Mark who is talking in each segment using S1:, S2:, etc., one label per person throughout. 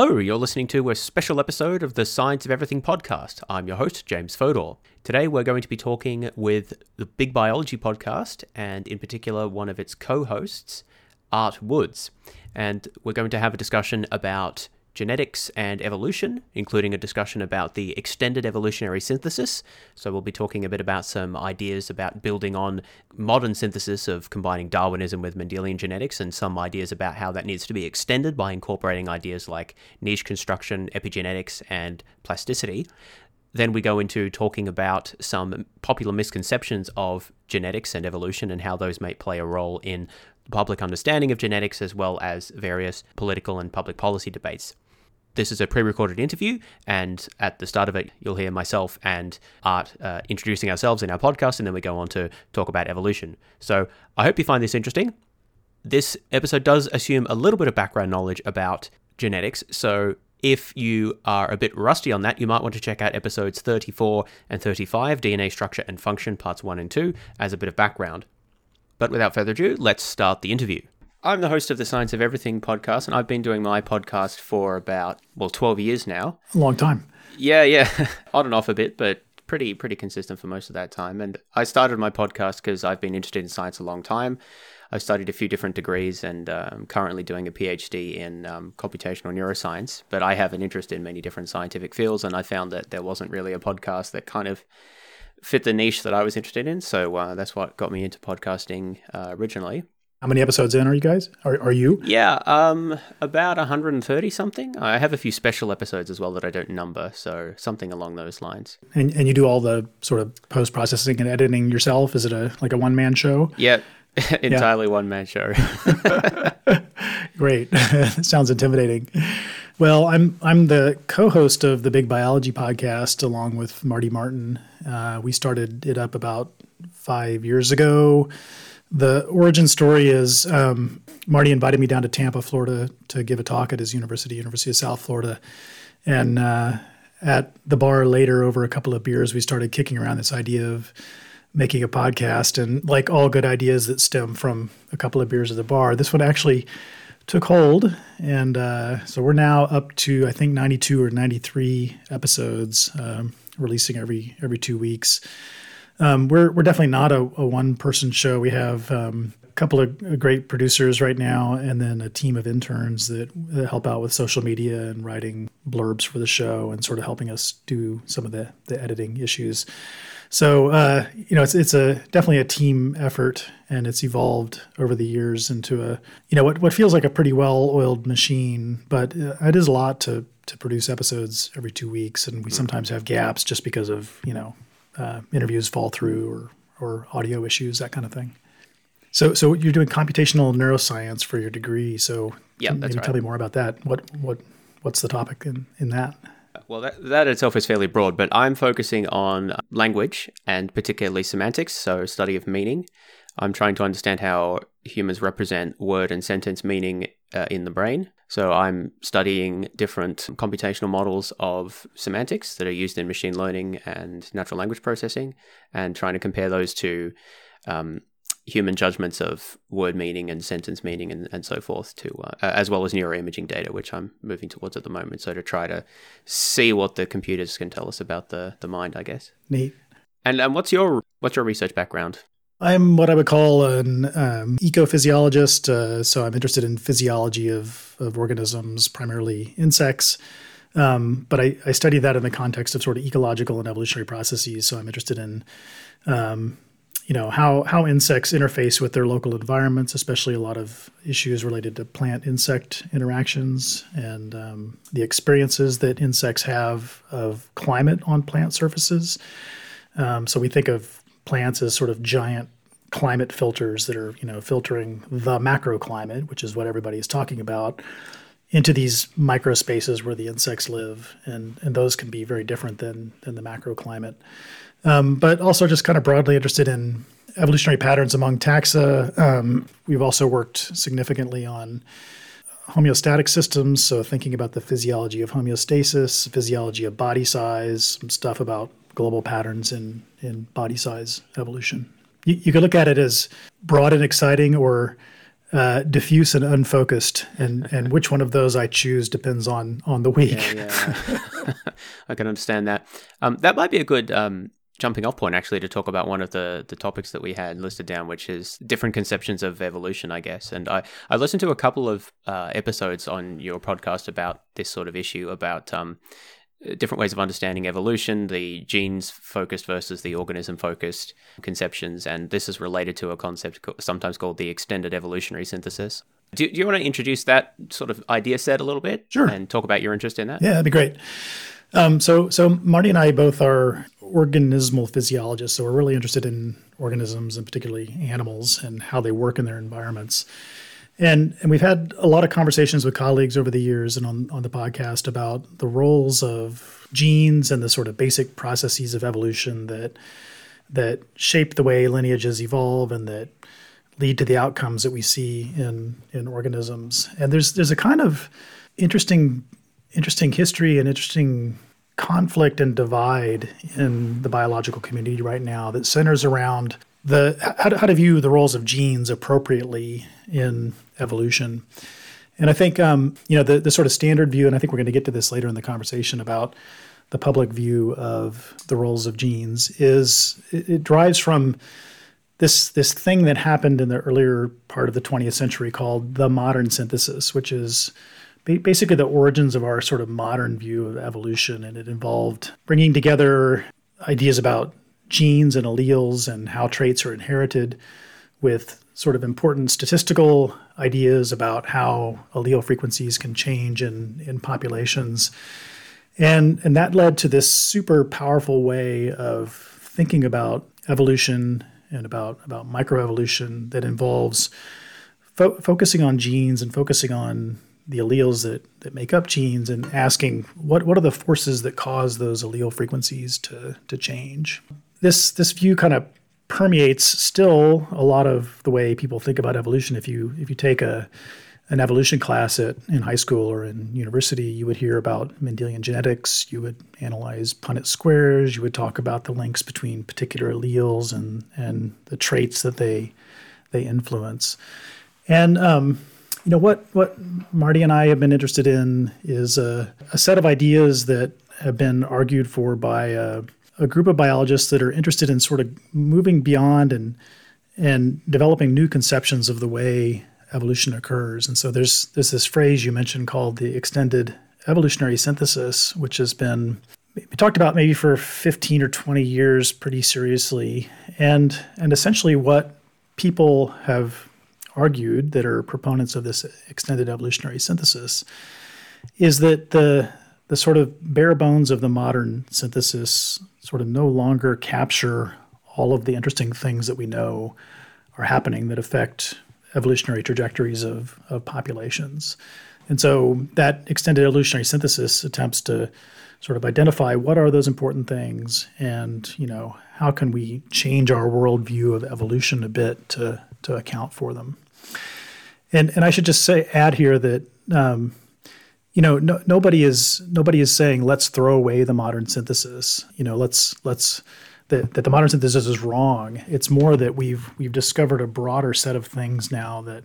S1: Hello, you're listening to a special episode of the Science of Everything podcast. I'm your host, James Fodor. Today we're going to be talking with the Big Biology podcast, and in particular, one of its co hosts, Art Woods. And we're going to have a discussion about genetics and evolution, including a discussion about the extended evolutionary synthesis. So, we'll be talking a bit about some ideas about building on modern synthesis of combining Darwinism with Mendelian genetics and some ideas about how that needs to be extended by incorporating ideas like niche construction, epigenetics, and plasticity. Then we go into talking about some popular misconceptions of genetics and evolution and how those may play a role in public understanding of genetics as well as various political and public policy debates. This is a pre recorded interview, and at the start of it, you'll hear myself and Art uh, introducing ourselves in our podcast, and then we go on to talk about evolution. So I hope you find this interesting. This episode does assume a little bit of background knowledge about genetics, so if you are a bit rusty on that, you might want to check out episodes 34 and 35, DNA Structure and Function, parts 1 and 2, as a bit of background. But without further ado, let's start the interview. I'm the host of the Science of Everything podcast, and I've been doing my podcast for about, well, 12 years now.
S2: A long time.
S1: Yeah, yeah. On and off a bit, but pretty pretty consistent for most of that time. And I started my podcast because I've been interested in science a long time. I've studied a few different degrees and uh, I'm currently doing a PhD in um, computational neuroscience. But I have an interest in many different scientific fields, and I found that there wasn't really a podcast that kind of fit the niche that I was interested in. So uh, that's what got me into podcasting uh, originally.
S2: How many episodes in are you guys? Are, are you?
S1: Yeah, um, about 130 something. I have a few special episodes as well that I don't number, so something along those lines.
S2: And and you do all the sort of post processing and editing yourself? Is it a like a one man show?
S1: Yeah, entirely yeah. one man show.
S2: Great, sounds intimidating. Well, I'm I'm the co-host of the Big Biology podcast along with Marty Martin. Uh, we started it up about five years ago the origin story is um, Marty invited me down to Tampa, Florida, to give a talk at his university, University of South Florida, and uh, at the bar later, over a couple of beers, we started kicking around this idea of making a podcast. And like all good ideas that stem from a couple of beers at the bar, this one actually took hold, and uh, so we're now up to I think 92 or 93 episodes, um, releasing every every two weeks. Um, we're we're definitely not a, a one person show. We have um, a couple of great producers right now, and then a team of interns that, that, help out with social media and writing blurbs for the show, and sort of helping us do some of the the editing issues. So uh, you know, it's it's a definitely a team effort, and it's evolved over the years into a you know what what feels like a pretty well oiled machine, but uh, it is a lot to to produce episodes every two weeks, and we sometimes have gaps just because of you know uh, interviews fall through or or audio issues, that kind of thing. So, so you're doing computational neuroscience for your degree. So,
S1: yeah, that's
S2: right. Tell me more about that. What what what's the topic in in that?
S1: Well, that, that itself is fairly broad, but I'm focusing on language and particularly semantics, so study of meaning. I'm trying to understand how humans represent word and sentence meaning uh, in the brain. So I'm studying different computational models of semantics that are used in machine learning and natural language processing, and trying to compare those to um, human judgments of word meaning and sentence meaning and, and so forth to uh, as well as neuroimaging data which i'm moving towards at the moment. So to try to see what the computers can tell us about the, the mind i guess.
S2: Neat.
S1: And, and what's your what's your research background
S2: I'm what I would call an um, ecophysiologist. Uh, so I'm interested in physiology of, of organisms, primarily insects. Um, but I, I, study that in the context of sort of ecological and evolutionary processes. So I'm interested in, um, you know, how how insects interface with their local environments, especially a lot of issues related to plant-insect interactions and um, the experiences that insects have of climate on plant surfaces. Um, so we think of plants as sort of giant climate filters that are you know filtering the macroclimate, which is what everybody is talking about, into these micro spaces where the insects live, and and those can be very different than than the macroclimate. Um, but also just kind of broadly interested in evolutionary patterns among taxa. Um, we've also worked significantly on homeostatic systems, so thinking about the physiology of homeostasis, physiology of body size, some stuff about global patterns in, in body size evolution. You, you could look at it as broad and exciting or uh, diffuse and unfocused, and and which one of those I choose depends on on the week.
S1: Yeah, yeah. I can understand that. Um, that might be a good um, jumping off point actually to talk about one of the the topics that we had listed down, which is different conceptions of evolution, I guess. And I I listened to a couple of uh, episodes on your podcast about this sort of issue about um, different ways of understanding evolution, the genes focused versus the organism focused conceptions. And this is related to a concept sometimes called the extended evolutionary synthesis. Do, do you want to introduce that sort of idea set a little bit?
S2: Sure.
S1: And talk about your interest in that?
S2: Yeah, that'd be great. Um, so, so Marty and I both are organismal physiologists, so we're really interested in organisms and particularly animals and how they work in their environments. And and we've had a lot of conversations with colleagues over the years and on, on the podcast about the roles of genes and the sort of basic processes of evolution that that shape the way lineages evolve and that lead to the outcomes that we see in in organisms. And there's there's a kind of interesting interesting history and interesting conflict and divide in the biological community right now that centers around the how to, how to view the roles of genes appropriately in evolution. And I think um, you know the the sort of standard view, and I think we're going to get to this later in the conversation about the public view of the roles of genes is it, it drives from this this thing that happened in the earlier part of the 20th century called the modern synthesis, which is basically the origins of our sort of modern view of evolution, and it involved bringing together ideas about genes and alleles and how traits are inherited with sort of important statistical ideas about how allele frequencies can change in, in populations. And, and that led to this super powerful way of thinking about evolution and about, about microevolution that involves fo- focusing on genes and focusing on the alleles that, that make up genes and asking what, what are the forces that cause those allele frequencies to, to change this this view kind of permeates still a lot of the way people think about evolution. If you if you take a an evolution class at in high school or in university, you would hear about Mendelian genetics. You would analyze Punnett squares. You would talk about the links between particular alleles and and the traits that they they influence. And um, you know what what Marty and I have been interested in is a, a set of ideas that have been argued for by a group of biologists that are interested in sort of moving beyond and and developing new conceptions of the way evolution occurs. And so there's there's this phrase you mentioned called the extended evolutionary synthesis, which has been talked about maybe for 15 or 20 years pretty seriously. And and essentially what people have argued that are proponents of this extended evolutionary synthesis is that the the sort of bare bones of the modern synthesis sort of no longer capture all of the interesting things that we know are happening that affect evolutionary trajectories of, of populations. And so that extended evolutionary synthesis attempts to sort of identify what are those important things and, you know, how can we change our worldview of evolution a bit to, to account for them. And, and I should just say, add here that um, you know, no, nobody is nobody is saying let's throw away the modern synthesis. You know, let's let's that, that the modern synthesis is wrong. It's more that we've we've discovered a broader set of things now that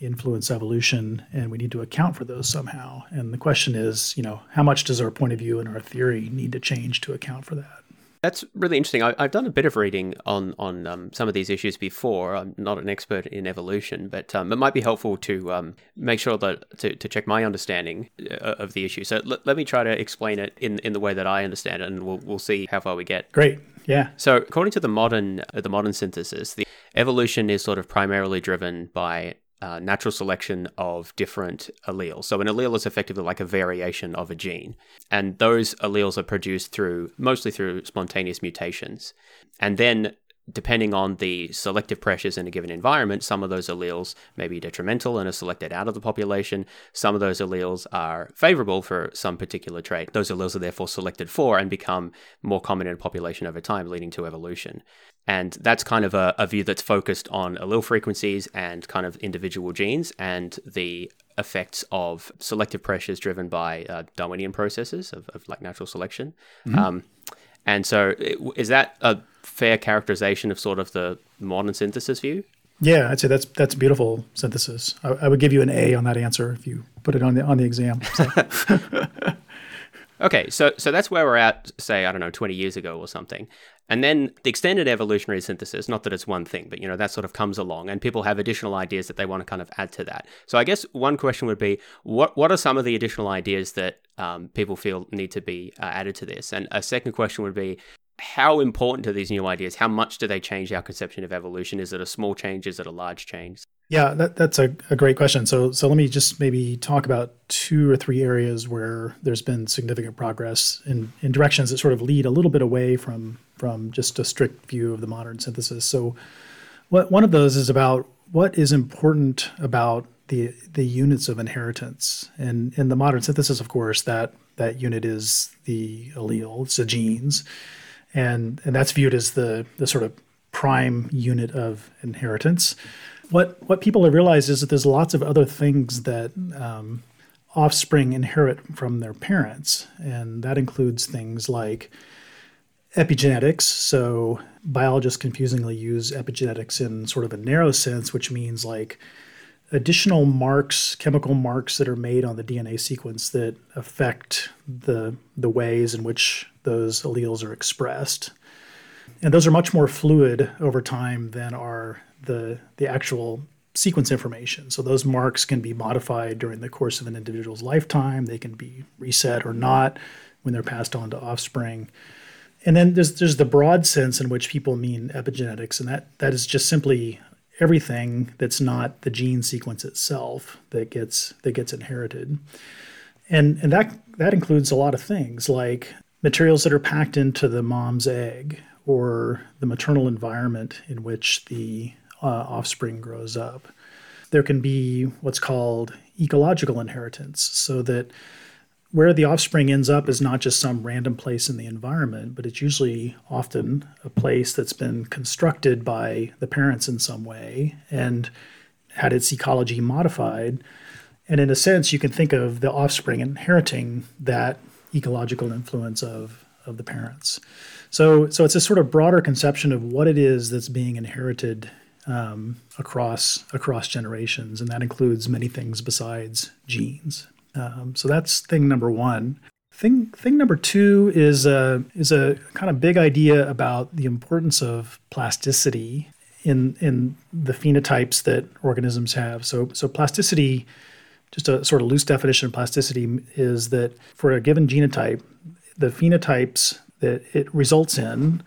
S2: influence evolution, and we need to account for those somehow. And the question is, you know, how much does our point of view and our theory need to change to account for that?
S1: That's really interesting. I, have done a bit of reading on on um, some of these issues before. I'm not an expert in evolution, but um, it might be helpful to um, make sure that to, to check my understanding uh, of the issue. So l- let me try to explain it in in the way that I understand it, and we'll we'll see how far we get.
S2: Great. Yeah.
S1: So according to the modern uh, the modern synthesis, the evolution is sort of primarily driven by uh, natural selection of different alleles. So an allele is effectively like a variation of a gene, and those alleles are produced through mostly through spontaneous mutations. And then depending on the selective pressures in a given environment, some of those alleles may be detrimental and are selected out of the population. Some of those alleles are favorable for some particular trait. Those alleles are therefore selected for and become more common in a population over time, leading to evolution. And that's kind of a, a view that's focused on allele frequencies and kind of individual genes and the effects of selective pressures driven by uh, Darwinian processes of, of, like natural selection. Mm-hmm. Um, and so, is that a fair characterization of sort of the modern synthesis view?
S2: Yeah, I'd say that's that's beautiful synthesis. I, I, would give you an A on that answer if you put it on the on the exam. So.
S1: okay, so so that's where we're at. Say I don't know, twenty years ago or something, and then the extended evolutionary synthesis. Not that it's one thing, but you know that sort of comes along, and people have additional ideas that they want to kind of add to that. So I guess one question would be, what what are some of the additional ideas that um, people feel need to be uh, added to this? And a second question would be, how important are these new ideas? How much do they change our conception of evolution? Is it a small change? Is it a large change?
S2: Yeah, that, that's a, a great question. So, so let me just maybe talk about two or three areas where there's been significant progress in, in directions that sort of lead a little bit away from from just a strict view of the modern synthesis. So, what one of those is about what is important about the the units of inheritance. And in the modern synthesis, of course, that that unit is the allele, it's the genes and and that's viewed as the the sort of prime unit of inheritance. What what people have realized is that there's lots of other things that um, offspring inherit from their parents, and that includes things like epigenetics. So biologists confusingly use epigenetics in sort of a narrow sense, which means like additional marks, chemical marks that are made on the DNA sequence that affect the the ways in which those alleles are expressed. And those are much more fluid over time than are the the actual sequence information. So those marks can be modified during the course of an individual's lifetime. They can be reset or not when they're passed on to offspring. And then there's there's the broad sense in which people mean epigenetics, and that that is just simply everything that's not the gene sequence itself that gets that gets inherited. And and that that includes a lot of things like materials that are packed into the mom's egg or the maternal environment in which the uh, offspring grows up. There can be what's called ecological inheritance, so that where the offspring ends up is not just some random place in the environment, but it's usually often a place that's been constructed by the parents in some way and had its ecology modified. And in a sense, you can think of the offspring inheriting that ecological influence of, of the parents. So, so it's a sort of broader conception of what it is that's being inherited um, across across generations, and that includes many things besides genes. Um, so that's thing number one. Thing thing number two is a is a kind of big idea about the importance of plasticity in in the phenotypes that organisms have. So so plasticity, just a sort of loose definition of plasticity is that for a given genotype, the phenotypes that it results in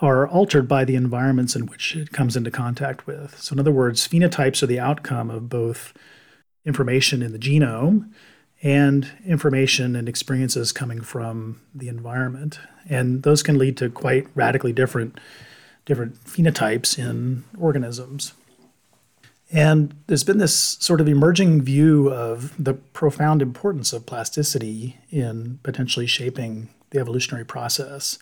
S2: are altered by the environments in which it comes into contact with. So in other words, phenotypes are the outcome of both information in the genome and information and experiences coming from the environment. And those can lead to quite radically different different phenotypes in organisms. And there's been this sort of emerging view of the profound importance of plasticity in potentially shaping the evolutionary process.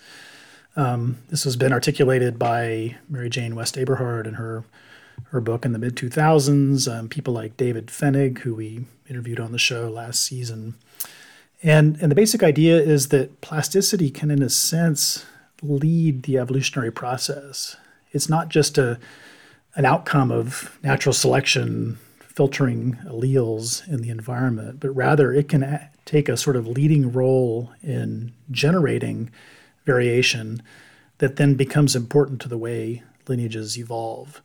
S2: Um, this has been articulated by Mary Jane West Eberhard in her her book in the mid 2000s. Um, people like David Pfennig, who we interviewed on the show last season. And, and the basic idea is that plasticity can, in a sense, lead the evolutionary process. It's not just a, an outcome of natural selection filtering alleles in the environment, but rather it can a- take a sort of leading role in generating variation that then becomes important to the way lineages evolve.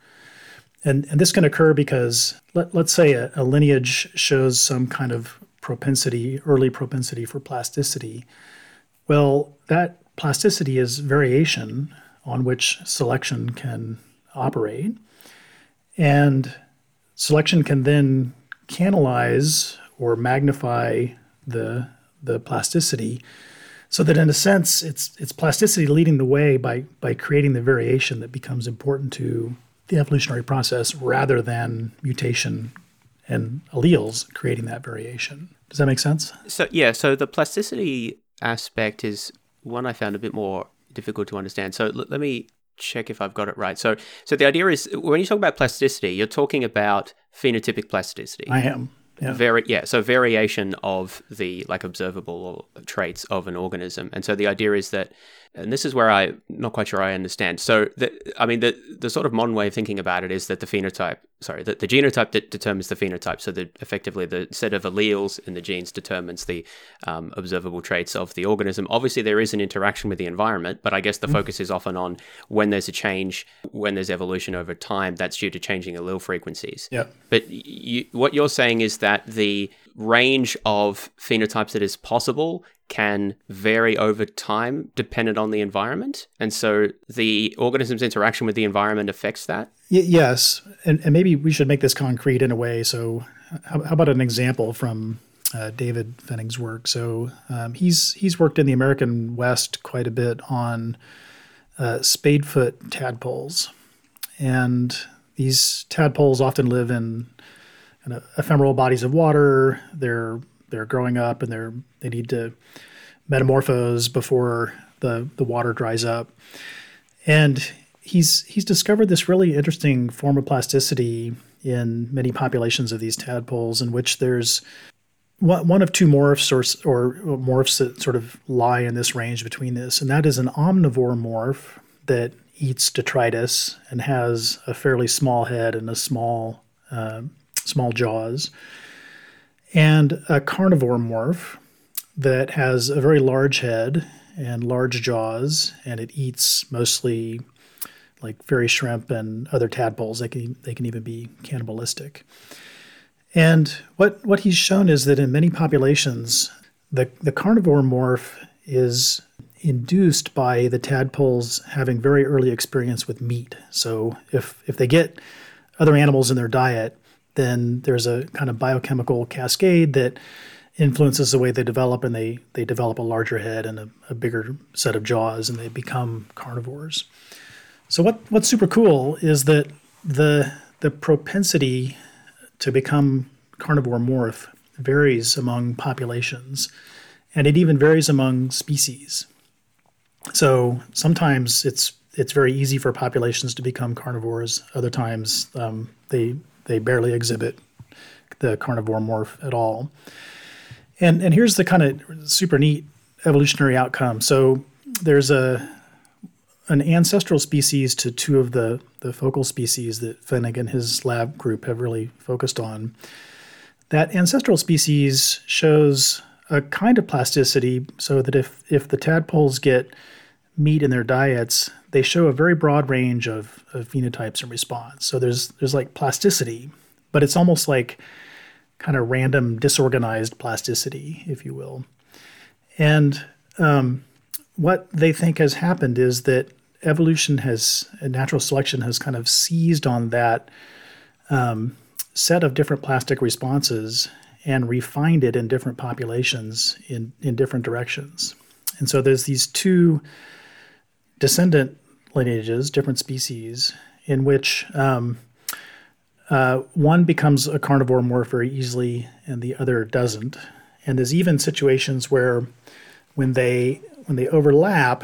S2: And, and this can occur because let, let's say a, a lineage shows some kind of propensity, early propensity for plasticity. Well, that plasticity is variation on which selection can operate. And selection can then canalize or magnify the, the plasticity so that in a sense it's it's plasticity leading the way by by creating the variation that becomes important to the evolutionary process rather than mutation and alleles creating that variation. Does that make sense?
S1: So yeah, so the plasticity aspect is one I found a bit more difficult to understand. So l- let me check if I've got it right. So so the idea is when you talk about plasticity, you're talking about phenotypic plasticity.
S2: I am.
S1: Yeah. Very yeah, so variation of the like observable traits of an organism. And so the idea is that and this is where I'm not quite sure I understand. So, the, I mean, the the sort of modern way of thinking about it is that the phenotype, sorry, the, the genotype that determines the phenotype. So, that effectively the set of alleles in the genes determines the um, observable traits of the organism. Obviously, there is an interaction with the environment, but I guess the mm-hmm. focus is often on when there's a change, when there's evolution over time, that's due to changing allele frequencies.
S2: Yeah.
S1: But you, what you're saying is that the range of phenotypes that is possible can vary over time dependent on the environment. And so the organism's interaction with the environment affects that?
S2: Y- yes. And, and, maybe we should make this concrete in a way. So, how, how about an example from uh, David Pfennig's work? So, um, he's, he's worked in the American West quite a bit on uh, spadefoot tadpoles. And these tadpoles often live in, in ephemeral bodies of water. They're they're growing up and they're they need to metamorphose before the the water dries up. And he's he's discovered this really interesting form of plasticity in many populations of these tadpoles in which there's one of two morphs or, or morphs that sort of lie in this range between this, and that is an omnivore morph that eats detritus and has a fairly small head and a small uh, small jaws, and a carnivore morph that has a very large head and large jaws, and it eats mostly like fairy shrimp and other tadpoles. They can they can even be cannibalistic. And what what he's shown is that in many populations, the the carnivore morph is induced by the tadpoles having very early experience with meat. So if if they get other animals in their diet, then there's a kind of biochemical cascade that influences the way they develop and they, they develop a larger head and a, a bigger set of jaws and they become carnivores. So what, what's super cool is that the the propensity to become carnivore morph varies among populations and it even varies among species. So sometimes it's it's very easy for populations to become carnivores. Other times um, they they barely exhibit the carnivore morph at all. And and here's the kind of super neat evolutionary outcome. So there's a an ancestral species to two of the the focal species that Pfennig and his lab group have really focused on. That ancestral species shows a kind of plasticity so that if if the tadpoles get meat in their diets, they show a very broad range of, of phenotypes and response. So there's there's like plasticity, but it's almost like kind of random, disorganized plasticity, if you will. And um, what they think has happened is that evolution has, natural selection has kind of seized on that um, set of different plastic responses and refined it in different populations in, in different directions. And so there's these two descendant lineages, different species, in which um, uh, one becomes a carnivore morph very easily and the other doesn't. And there's even situations where when they when they overlap,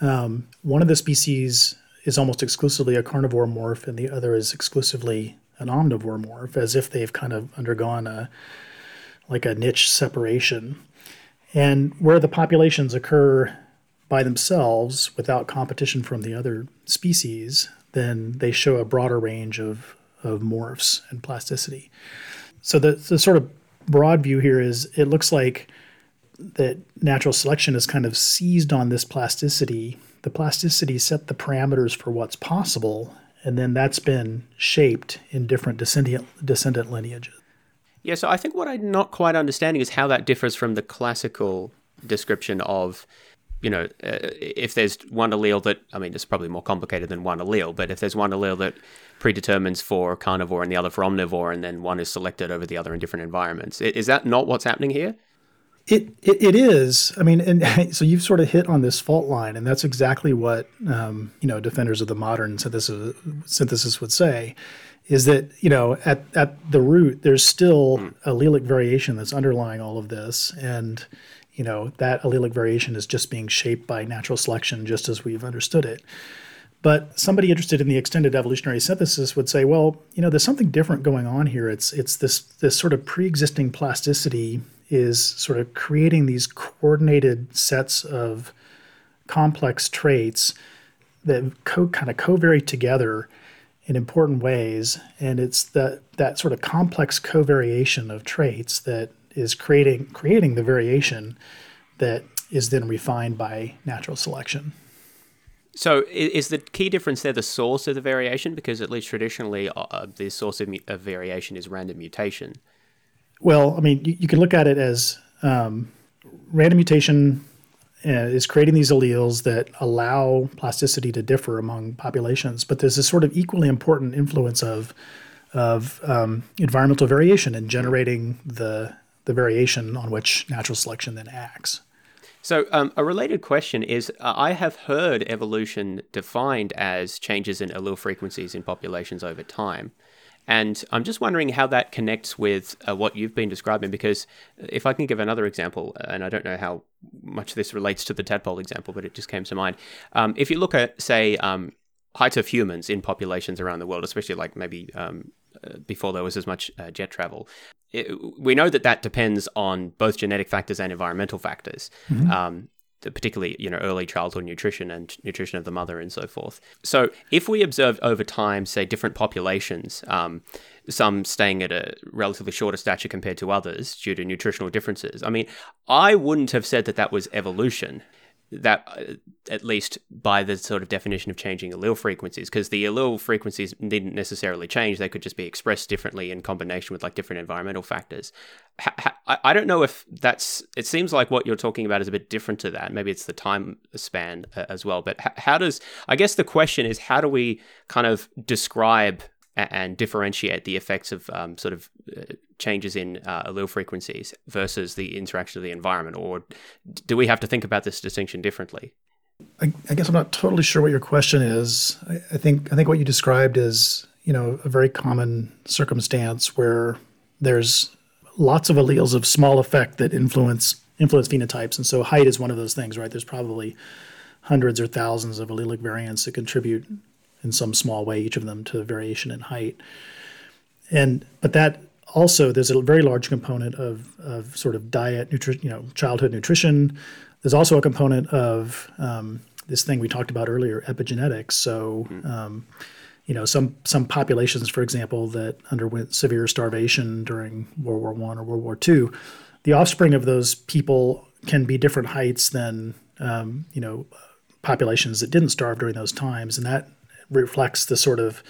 S2: um, one of the species is almost exclusively a carnivore morph and the other is exclusively an omnivore morph, as if they've kind of undergone a like a niche separation. And where the populations occur by themselves without competition from the other species, then they show a broader range of of morphs and plasticity. So the, the sort of broad view here is it looks like that natural selection has kind of seized on this plasticity. The plasticity set the parameters for what's possible, and then that's been shaped in different descendant, descendant lineages.
S1: Yeah, so I think what I'm not quite understanding is how that differs from the classical description of you know, uh, if there's one allele that, I mean, it's probably more complicated than one allele, but if there's one allele that predetermines for carnivore and the other for omnivore, and then one is selected over the other in different environments, is that not what's happening here?
S2: It, it, it is. I mean, and so you've sort of hit on this fault line, and that's exactly what um, you know defenders of the modern synthesis synthesis would say, is that you know at at the root there's still mm. allelic variation that's underlying all of this, and you know that allelic variation is just being shaped by natural selection just as we've understood it. But somebody interested in the extended evolutionary synthesis would say well you know there's something different going on here. It's it's this this sort of pre-existing plasticity is sort of creating these coordinated sets of complex traits that co- kind of covary together in important ways, and it's that that sort of complex covariation of traits that is creating creating the variation that is then refined by natural selection.
S1: So, is the key difference there the source of the variation? Because at least traditionally, uh, uh the source of, of, variation is random mutation.
S2: Well, I mean, you, you can look at it as um, random mutation uh, is creating these alleles that allow plasticity to differ among populations, but there's a sort of equally important influence of of um, environmental variation in generating the the variation on which natural selection then acts.
S1: So, um, a related question is uh, I have heard evolution defined as changes in allele frequencies in populations over time. And I'm just wondering how that connects with uh, what you've been describing. Because if I can give another example, and I don't know how much this relates to the tadpole example, but it just came to mind. Um, if you look at, say, um, height of humans in populations around the world, especially like maybe um, uh, before there was as much uh, jet travel, it, we know that that depends on both genetic factors and environmental factors. Mm-hmm. Um, particularly you know early childhood nutrition and nutrition of the mother and so forth. So if we observed over time, say different populations, um, some staying at a relatively shorter stature compared to others due to nutritional differences, I mean, I wouldn't have said that that was evolution that uh, at least by the sort of definition of changing allele frequencies because the allele frequencies didn't necessarily change they could just be expressed differently in combination with like different environmental factors. I don't know if that's it seems like what you're talking about is a bit different to that. Maybe it's the time span uh, as well but how does i guess the question is how do we kind of describe and differentiate the effects of um, sort of uh, changes in uh, allele frequencies versus the interaction of the environment, or do we have to think about this distinction differently?
S2: I, I guess I'm not totally sure what your question is. I, I, think I think what you described is you know a very common circumstance where there's lots of alleles of small effect that influence influence phenotypes, and so height is one of those things, right? There's probably hundreds or thousands of allelic variants that contribute in some small way, each of them to variation in height. And but that also there's a very large component of, of sort of diet, nutrition, you know, childhood nutrition. There's also a component of um, this thing we talked about earlier, epigenetics. So, mm-hmm. um, you know, some some populations, for example, that underwent severe starvation during World War One or World War Two, the offspring of those people can be different heights than um, you know populations that didn't starve during those times, and that reflects the sort of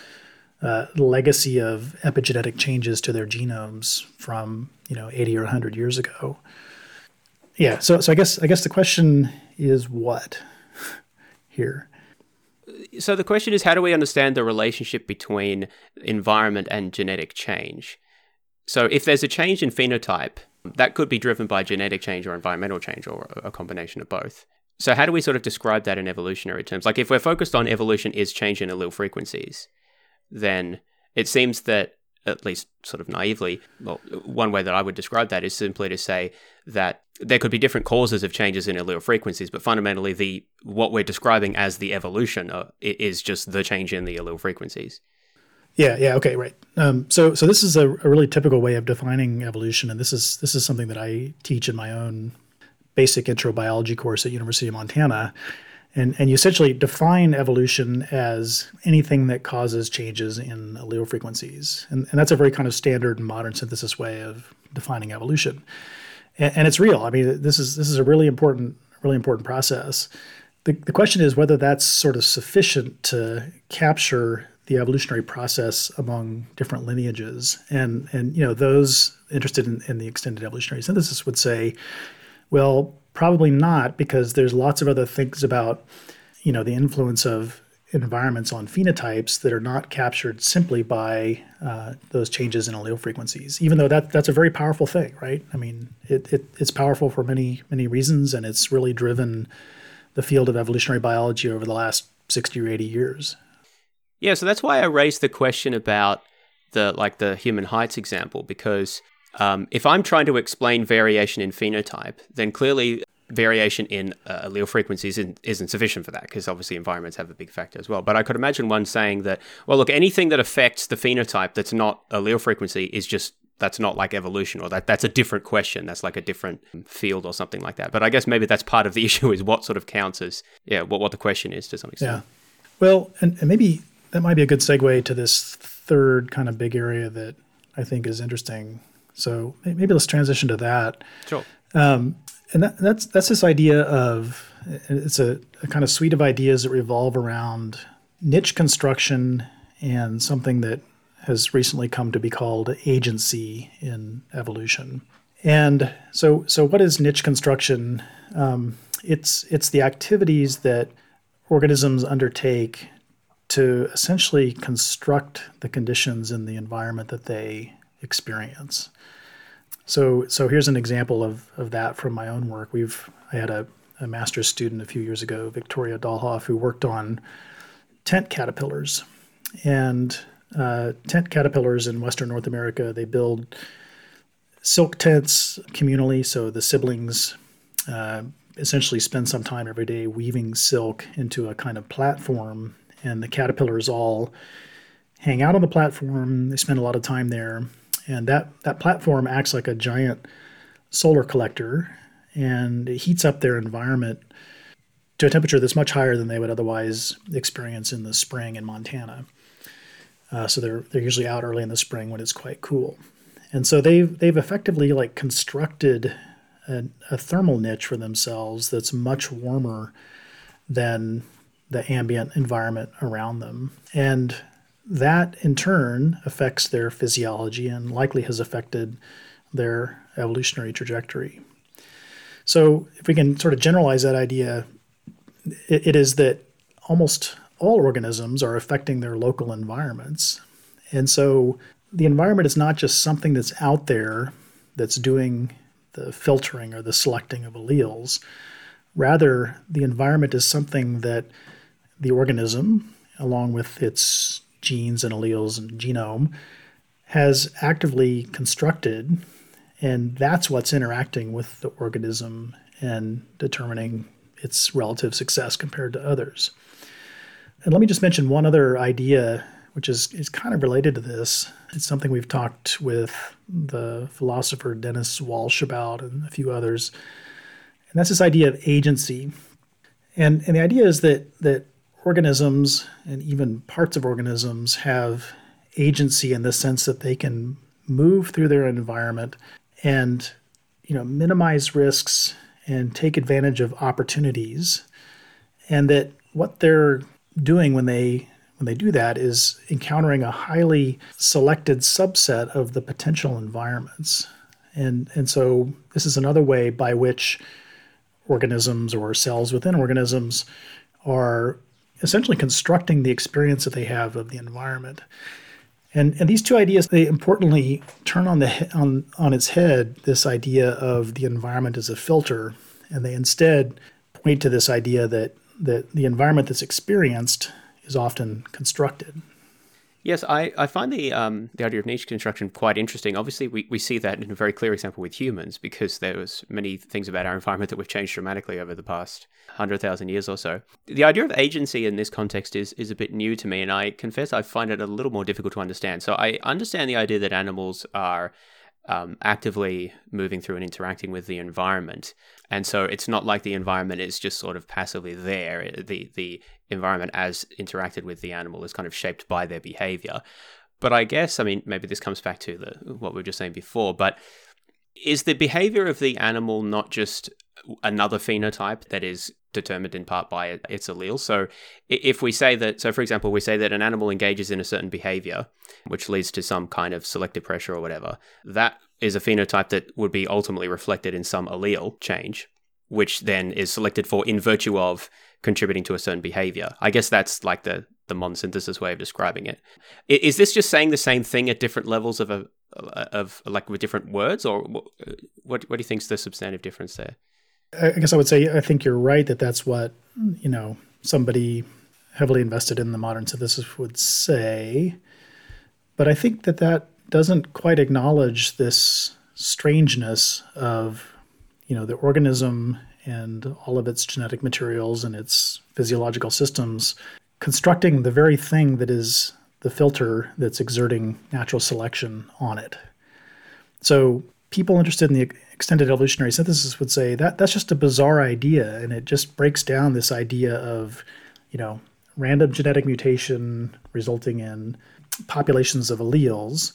S2: uh, legacy of epigenetic changes to their genomes from you know 80 or 100 years ago. Yeah, so so I guess I guess the question is what here.
S1: So the question is how do we understand the relationship between environment and genetic change? So if there's a change in phenotype, that could be driven by genetic change or environmental change or a combination of both. So how do we sort of describe that in evolutionary terms? Like if we're focused on evolution is change in allele frequencies, then it seems that at least sort of naively, well, one way that I would describe that is simply to say that there could be different causes of changes in allele frequencies, but fundamentally, the what we're describing as the evolution uh, is just the change in the allele frequencies.
S2: Yeah, yeah, okay, right. Um, so, so this is a, a, really typical way of defining evolution, and this is this is something that I teach in my own basic intro biology course at University of Montana. And, and you essentially define evolution as anything that causes changes in allele frequencies. And, and that's a very kind of standard modern synthesis way of defining evolution. And, and it's real. I mean, this is this is a really important, really important process. The, the question is whether that's sort of sufficient to capture the evolutionary process among different lineages. And and you know, those interested in, in the extended evolutionary synthesis would say, well, probably not, because there's lots of other things about, you know, the influence of environments on phenotypes that are not captured simply by uh, those changes in allele frequencies. Even though that that's a very powerful thing, right? I mean, it, it it's powerful for many many reasons, and it's really driven the field of evolutionary biology over the last sixty or eighty years.
S1: Yeah, so that's why I raised the question about the like the human heights example because um, if I'm trying to explain variation in phenotype, then clearly variation in uh, allele frequencies isn't, isn't sufficient for that because obviously environments have a big factor as well. But I could imagine one saying that, well, look, anything that affects the phenotype that's not allele frequency is just that's not like evolution or that that's a different question that's like a different field or something like that. But i guess maybe that's part of the issue is what sort of counts as yeah what, what the question is to some extent.
S2: Yeah. Well and, and maybe that might be a good segue to this third kind of big area that i think is interesting so maybe let's transition to that
S1: sure
S2: um, and that, that's that's this idea of it's a, a kind of suite of ideas that revolve around niche construction and something that has recently come to be called agency in evolution. And so, so what is niche construction? Um, it's it's the activities that organisms undertake to essentially construct the conditions in the environment that they experience. So, so here's an example of, of that from my own work. We've I had a, a master's student a few years ago, Victoria Dahlhoff, who worked on tent caterpillars, and uh, tent caterpillars in Western North America. They build silk tents communally, so the siblings uh, essentially spend some time every day weaving silk into a kind of platform, and the caterpillars all hang out on the platform. They spend a lot of time there, and that that platform acts like a giant solar collector, and it heats up their environment to a temperature that's much higher than they would otherwise experience in the spring in Montana. Uh, so they're they're usually out early in the spring when it's quite cool, and so they've they've effectively like constructed a, a thermal niche for themselves that's much warmer than the ambient environment around them, and that in turn affects their physiology and likely has affected their evolutionary trajectory. So if we can sort of generalize that idea, it, it is that almost all organisms are affecting their local environments. And so the environment is not just something that's out there that's doing the filtering or the selecting of alleles. Rather, the environment is something that the organism, along with its genes and alleles and genome, has actively constructed. And that's what's interacting with the organism and determining its relative success compared to others. And let me just mention one other idea, which is, is kind of related to this. It's something we've talked with the philosopher Denis Walsh about and a few others. And that's this idea of agency. And, and the idea is that, that organisms and even parts of organisms have agency in the sense that they can move through their environment and you know minimize risks and take advantage of opportunities and that what they're doing when they when they do that is encountering a highly selected subset of the potential environments. And, and so this is another way by which organisms or cells within organisms are essentially constructing the experience that they have of the environment. And, and these two ideas, they importantly turn on, the, on, on its head this idea of the environment as a filter, and they instead point to this idea that that the environment that's experienced is often constructed.
S1: Yes, I, I find the um, the idea of niche construction quite interesting. Obviously, we, we see that in a very clear example with humans because there was many things about our environment that we've changed dramatically over the past hundred thousand years or so. The idea of agency in this context is is a bit new to me, and I confess I find it a little more difficult to understand. So I understand the idea that animals are um, actively moving through and interacting with the environment. And so it's not like the environment is just sort of passively there. The the environment as interacted with the animal is kind of shaped by their behavior. But I guess I mean maybe this comes back to the what we were just saying before, but is the behavior of the animal not just another phenotype that is determined in part by its allele. So if we say that, so for example, we say that an animal engages in a certain behavior, which leads to some kind of selective pressure or whatever, that is a phenotype that would be ultimately reflected in some allele change, which then is selected for in virtue of contributing to a certain behavior. I guess that's like the the modern synthesis way of describing it. Is this just saying the same thing at different levels of a of like with different words, or what? What do you think is the substantive difference there?
S2: I guess I would say I think you're right that that's what you know somebody heavily invested in the modern synthesis would say, but I think that that doesn't quite acknowledge this strangeness of you know the organism and all of its genetic materials and its physiological systems constructing the very thing that is the filter that's exerting natural selection on it. So people interested in the extended evolutionary synthesis would say that that's just a bizarre idea, and it just breaks down this idea of, you know, random genetic mutation resulting in populations of alleles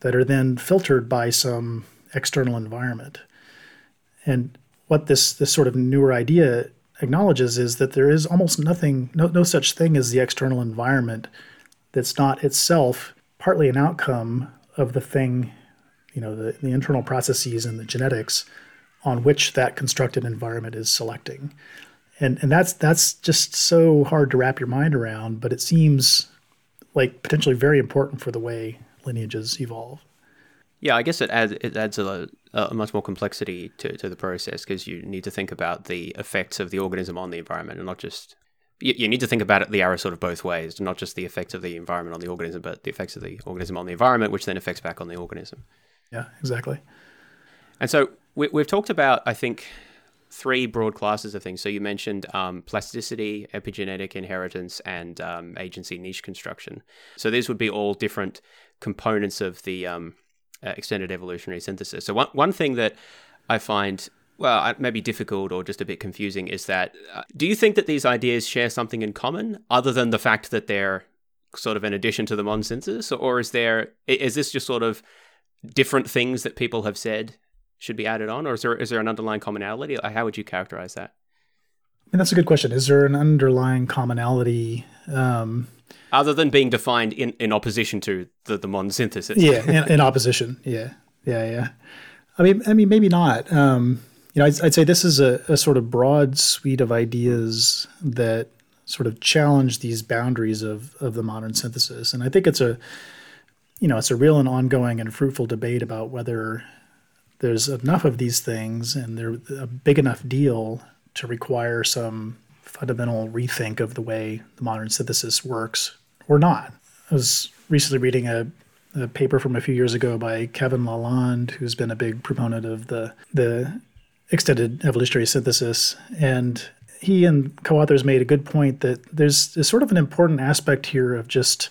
S2: that are then filtered by some external environment. And what this this sort of newer idea acknowledges is that there is almost nothing, no, no such thing as the external environment that's not itself partly an outcome of the thing, you know, the, the internal processes and the genetics on which that constructed environment is selecting. And, and that's that's just so hard to wrap your mind around, but it seems like potentially very important for the way lineages evolve.
S1: Yeah, I guess it adds it adds a, a much more complexity to, to the process because you need to think about the effects of the organism on the environment and not just you, you need to think about it the arrow sort of both ways, not just the effects of the environment on the organism, but the effects of the organism on the environment, which then affects back on the organism.
S2: Yeah, exactly.
S1: And so we, we've talked about, I think, three broad classes of things. So you mentioned um, plasticity, epigenetic inheritance, and um, agency niche construction. So these would be all different components of the um, uh, extended evolutionary synthesis. So one one thing that I find well maybe difficult or just a bit confusing is that uh, do you think that these ideas share something in common other than the fact that they're sort of an addition to the modern synthesis, or is there is this just sort of different things that people have said should be added on, or is there is there an underlying commonality? How would you characterize that?
S2: And that's a good question. Is there an underlying commonality? Um,
S1: other than being defined in, in opposition to the, the modern synthesis.
S2: yeah, in, in, opposition. Yeah, yeah, yeah. I mean, I mean, maybe not. Um, you know, I'd, I'd, say this is a, a sort of broad suite of ideas that sort of challenge these boundaries of of the modern synthesis, and I think it's a, you know, it's a real and ongoing and fruitful debate about whether there's enough of these things and they're a big enough deal to require some fundamental rethink of the way the modern synthesis works or not. I was recently reading a, a paper from a few years ago by Kevin Laland, who's been a big proponent of the the extended evolutionary synthesis, and he and co-authors made a good point that there's, there's sort of an important aspect here of just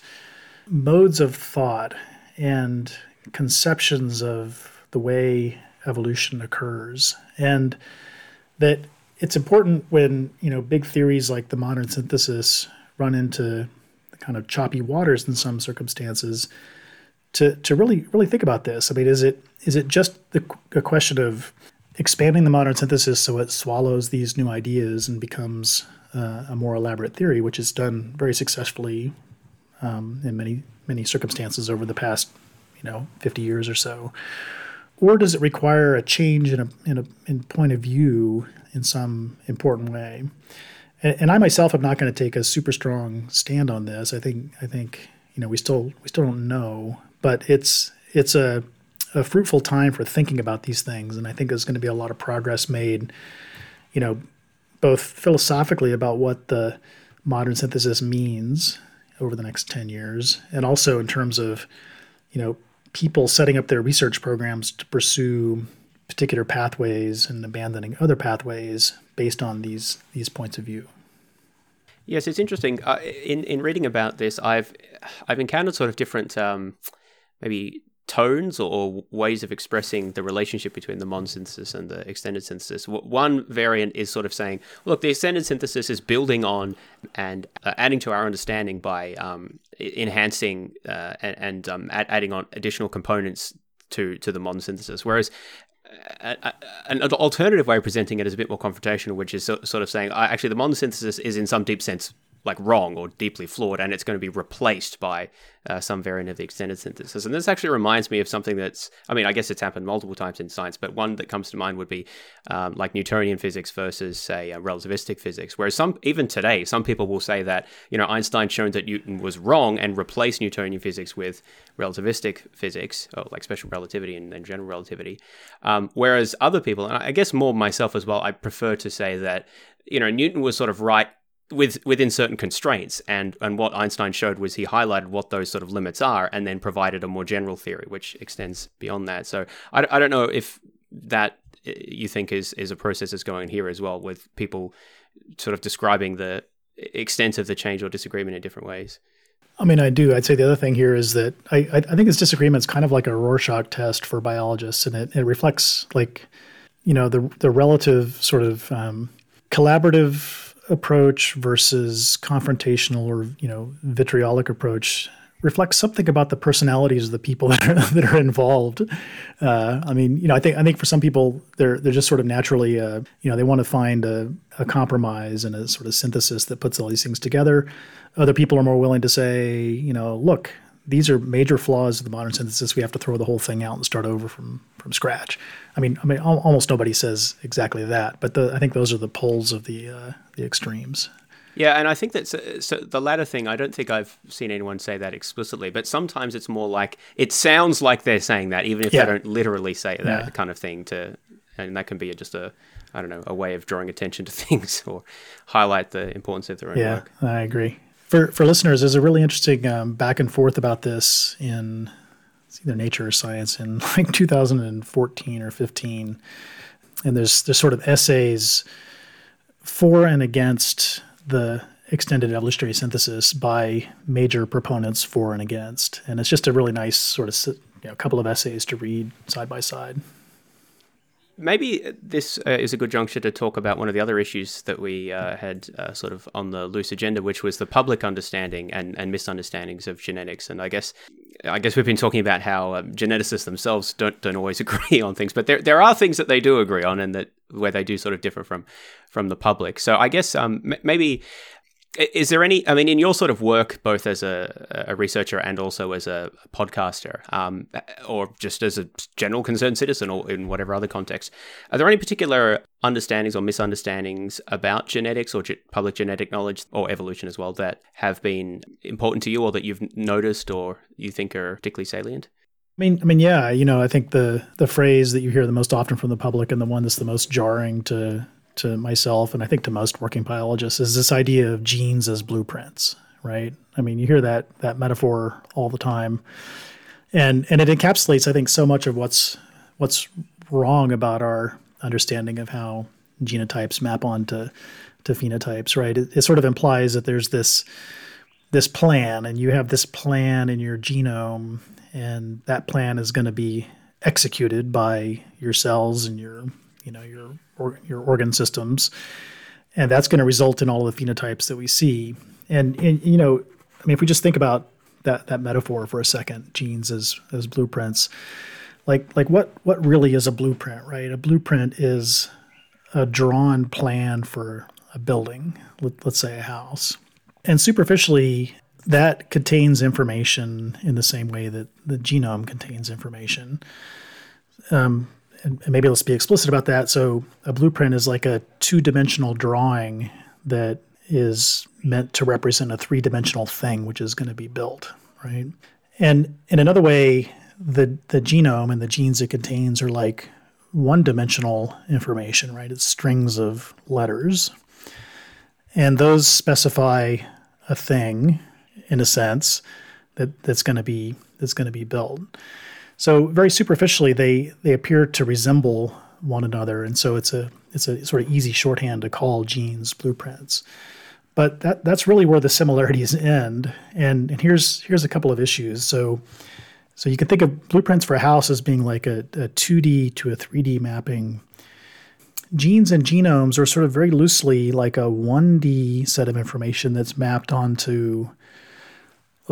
S2: modes of thought and conceptions of the way evolution occurs, and that it's important when you know big theories like the modern synthesis run into kind of choppy waters in some circumstances to to really really think about this. I mean, is it is it just the, a question of expanding the modern synthesis so it swallows these new ideas and becomes uh, a more elaborate theory, which is done very successfully um, in many many circumstances over the past you know 50 years or so, or does it require a change in a in a in point of view in some important way? and, and I myself am not going to take a super strong stand on this. I think I think you know we still we still don't know, but it's it's a a fruitful time for thinking about these things, and I think there's going to be a lot of progress made. You know, both philosophically about what the modern synthesis means over the next 10 years and also in terms of you know people setting up their research programs to pursue particular pathways and abandoning other pathways based on these these points of view.
S1: Yes, it's interesting. Uh, in in reading about this, I've I've encountered sort of different um, maybe tones or, ways of expressing the relationship between the modern synthesis and the extended synthesis. One variant is sort of saying, look, the extended synthesis is building on and uh, adding to our understanding by um, enhancing uh, and, and um, adding on additional components to to the modern synthesis. Whereas an alternative way of presenting it is a bit more confrontational, which is sort of saying, actually, the modern synthesis is in some deep sense like wrong or deeply flawed, and it's going to be replaced by uh, some variant of the extended synthesis. And this actually reminds me of something that's, I mean, I guess it's happened multiple times in science, but one that comes to mind would be um, like Newtonian physics versus, say, uh, relativistic physics. Whereas some, even today, some people will say that, you know, Einstein shown that Newton was wrong and replaced Newtonian physics with relativistic physics, or like special relativity and, and general relativity. Um, whereas other people, and I guess more myself as well, I prefer to say that, you know, Newton was sort of right with within certain constraints. And and what Einstein showed was he highlighted what those sort of limits are, and then provided a more general theory which extends beyond that. So I, I don't know if that uh, you think is is a process that's going here as well, with people sort of describing the extent of the change or disagreement in different ways.
S2: I mean, I do. I'd say the other thing here is that I, I think this disagreement is kind of like a Rorschach test for biologists, and it, it reflects like, you know, the the relative sort of um, collaborative approach versus confrontational or you know vitriolic approach reflects something about the personalities of the people that are, that are involved. Uh, I mean, you know, I think I think for some people they're they're just sort of naturally, uh, you know, they want to find a, a, compromise and a sort of synthesis that puts all these things together. Other people are more willing to say, you know, look, these are major flaws of the modern synthesis. We have to throw the whole thing out and start over from from scratch. I mean, I mean, almost nobody says exactly that, but the, I think those are the poles of the uh, the extremes.
S1: Yeah, and I think that so the latter thing. I don't think I've seen anyone say that explicitly, but sometimes it's more like it sounds like they're saying that, even if yeah. they don't literally say that yeah. kind of thing. To and that can be just a I don't know a way of drawing attention to things or highlight the importance of their own
S2: yeah,
S1: work.
S2: I agree. For for listeners, there's a really interesting um, back and forth about this in either Nature or Science in like 2014 or 15, and there's there's sort of essays for and against the extended evolutionary synthesis by major proponents for and against. And it's just a really nice sort of you know, couple of essays to read side by side.
S1: Maybe this uh, is a good juncture to talk about one of the other issues that we uh, had uh, sort of on the loose agenda, which was the public understanding and, and misunderstandings of genetics. And I guess I guess we've been talking about how um, geneticists themselves don't don't always agree on things, but there there are things that they do agree on, and that where they do sort of differ from from the public. So I guess um, m- maybe is there any i mean in your sort of work both as a, a researcher and also as a podcaster um, or just as a general concerned citizen or in whatever other context are there any particular understandings or misunderstandings about genetics or ge- public genetic knowledge or evolution as well that have been important to you or that you've noticed or you think are particularly salient?
S2: I mean, I mean, yeah, you know, I think the the phrase that you hear the most often from the public and the one that's the most jarring to to myself and I think to most working biologists is this idea of genes as blueprints, right? I mean, you hear that that metaphor all the time. And and it encapsulates I think so much of what's what's wrong about our understanding of how genotypes map onto to phenotypes, right? It, it sort of implies that there's this this plan and you have this plan in your genome and that plan is going to be executed by your cells and your you know your or, your organ systems, and that's going to result in all of the phenotypes that we see. And, and you know, I mean, if we just think about that that metaphor for a second, genes as as blueprints, like like what what really is a blueprint, right? A blueprint is a drawn plan for a building, let, let's say a house, and superficially that contains information in the same way that the genome contains information. Um, and maybe let's be explicit about that. So, a blueprint is like a two dimensional drawing that is meant to represent a three dimensional thing, which is going to be built, right? And in another way, the, the genome and the genes it contains are like one dimensional information, right? It's strings of letters. And those specify a thing, in a sense, that, that's going to be that's going to be built. So very superficially, they they appear to resemble one another, and so it's a it's a sort of easy shorthand to call genes blueprints. But that that's really where the similarities end. And and here's here's a couple of issues. So so you can think of blueprints for a house as being like a, a 2D to a 3D mapping. Genes and genomes are sort of very loosely like a 1D set of information that's mapped onto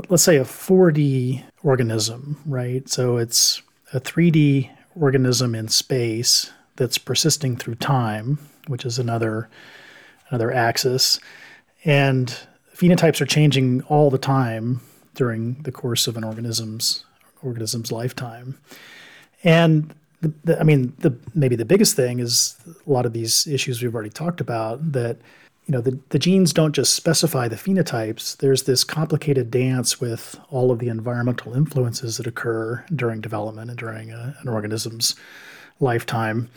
S2: let's say a 4D organism, right? So it's a 3D organism in space that's persisting through time, which is another another axis. And phenotypes are changing all the time during the course of an organism's organism's lifetime. And the, the, I mean, the maybe the biggest thing is a lot of these issues we've already talked about that you know, the, the genes don't just specify the phenotypes. There's this complicated dance with all of the environmental influences that occur during development and during a, an organism's lifetime.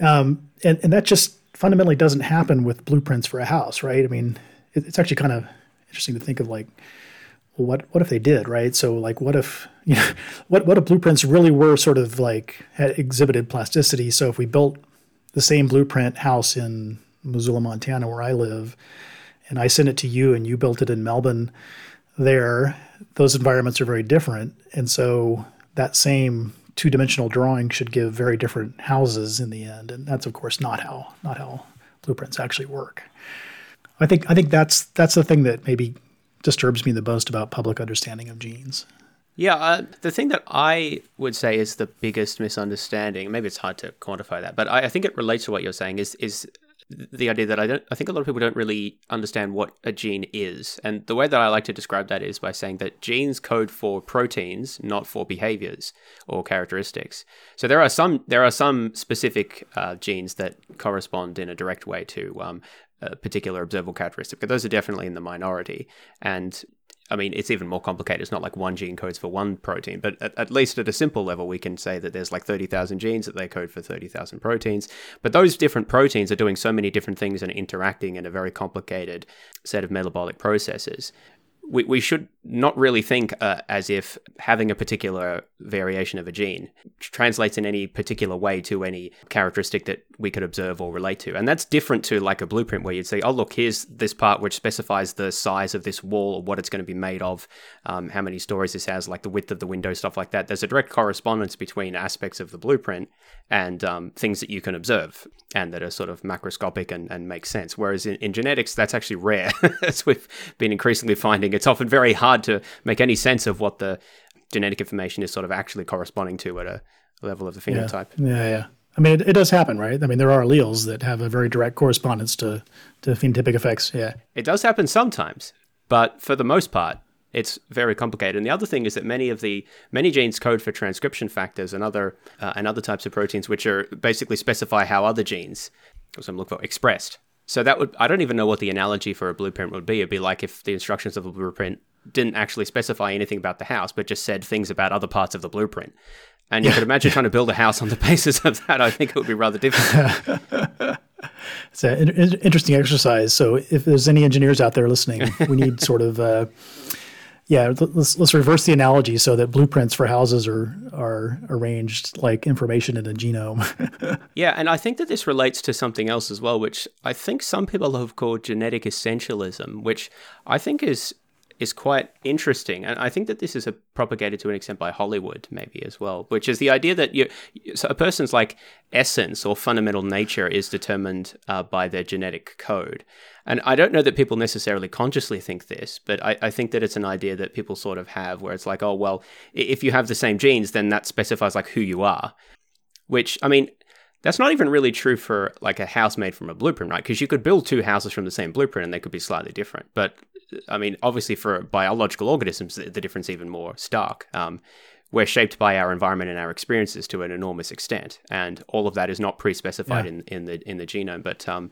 S2: Um, and, and that just fundamentally doesn't happen with blueprints for a house, right? I mean, it, it's actually kind of interesting to think of like, well, what what if they did, right? So like, what if you know, what what if blueprints really were sort of like exhibited plasticity? So if we built the same blueprint house in Missoula, Montana, where I live, and I sent it to you and you built it in Melbourne, there, those environments are very different. And so that same two dimensional drawing should give very different houses in the end. And that's of course not how not how blueprints actually work. I think I think that's that's the thing that maybe disturbs me the most about public understanding of genes.
S1: Yeah, uh, the thing that I would say is the biggest misunderstanding. Maybe it's hard to quantify that, but I, I think it relates to what you're saying. Is is the idea that I don't I think a lot of people don't really understand what a gene is. And the way that I like to describe that is by saying that genes code for proteins, not for behaviors or characteristics. So there are some there are some specific uh, genes that correspond in a direct way to um, a particular observable characteristic, but those are definitely in the minority. And I mean, it's even more complicated. It's not like one gene codes for one protein, but at, at least at a simple level, we can say that there's like 30,000 genes that they code for 30,000 proteins. But those different proteins are doing so many different things and interacting in a very complicated set of metabolic processes we, we should not really think uh, as if having a particular variation of a gene translates in any particular way to any characteristic that we could observe or relate to. And that's different to like a blueprint where you'd say, oh, look, here's this part which specifies the size of this wall or what it's going to be made of, um, how many stories this has, like the width of the window, stuff like that. There's a direct correspondence between aspects of the blueprint and um, things that you can observe and that are sort of macroscopic and, and make sense. Whereas in, in genetics, that's actually rare, as we've been increasingly finding. It's often very hard to make any sense of what the genetic information is sort of actually corresponding to at a level of the phenotype.
S2: Yeah, yeah. yeah. I mean, it, it, does happen, right? I mean, there are alleles that have a very direct correspondence to, to phenotypic effects. Yeah.
S1: It does happen sometimes, but for the most part, it's very complicated. And the other thing is that many of the many genes code for transcription factors and other uh, and other types of proteins, which are basically specify how other genes, as I'm looking for, expressed. So that would I don't even know what the analogy for a blueprint would be. It'd be like if the instructions of a blueprint didn't actually specify anything about the house, but just said things about other parts of the blueprint. And you could imagine trying to build a house on the basis of that. I think it would be rather difficult.
S2: it's an interesting exercise. So, if there's any engineers out there listening, we need sort of uh, yeah, let's let's reverse the analogy so that blueprints for houses are are arranged like information in a genome.
S1: yeah, and I think that this relates to something else as well, which I think some people have called genetic essentialism, which I think is is quite interesting, and I think that this is propagated to an extent by Hollywood, maybe as well, which is the idea that you, so a person's like essence or fundamental nature is determined uh, by their genetic code, and I don't know that people necessarily consciously think this, but I, I, think that it's an idea that people sort of have, where it's like, oh well, if you have the same genes, then that specifies like who you are, which I mean. That's not even really true for like a house made from a blueprint, right? Because you could build two houses from the same blueprint and they could be slightly different. But I mean, obviously, for biological organisms, the, the difference even more stark. Um, we're shaped by our environment and our experiences to an enormous extent, and all of that is not pre-specified yeah. in, in the in the genome. But um,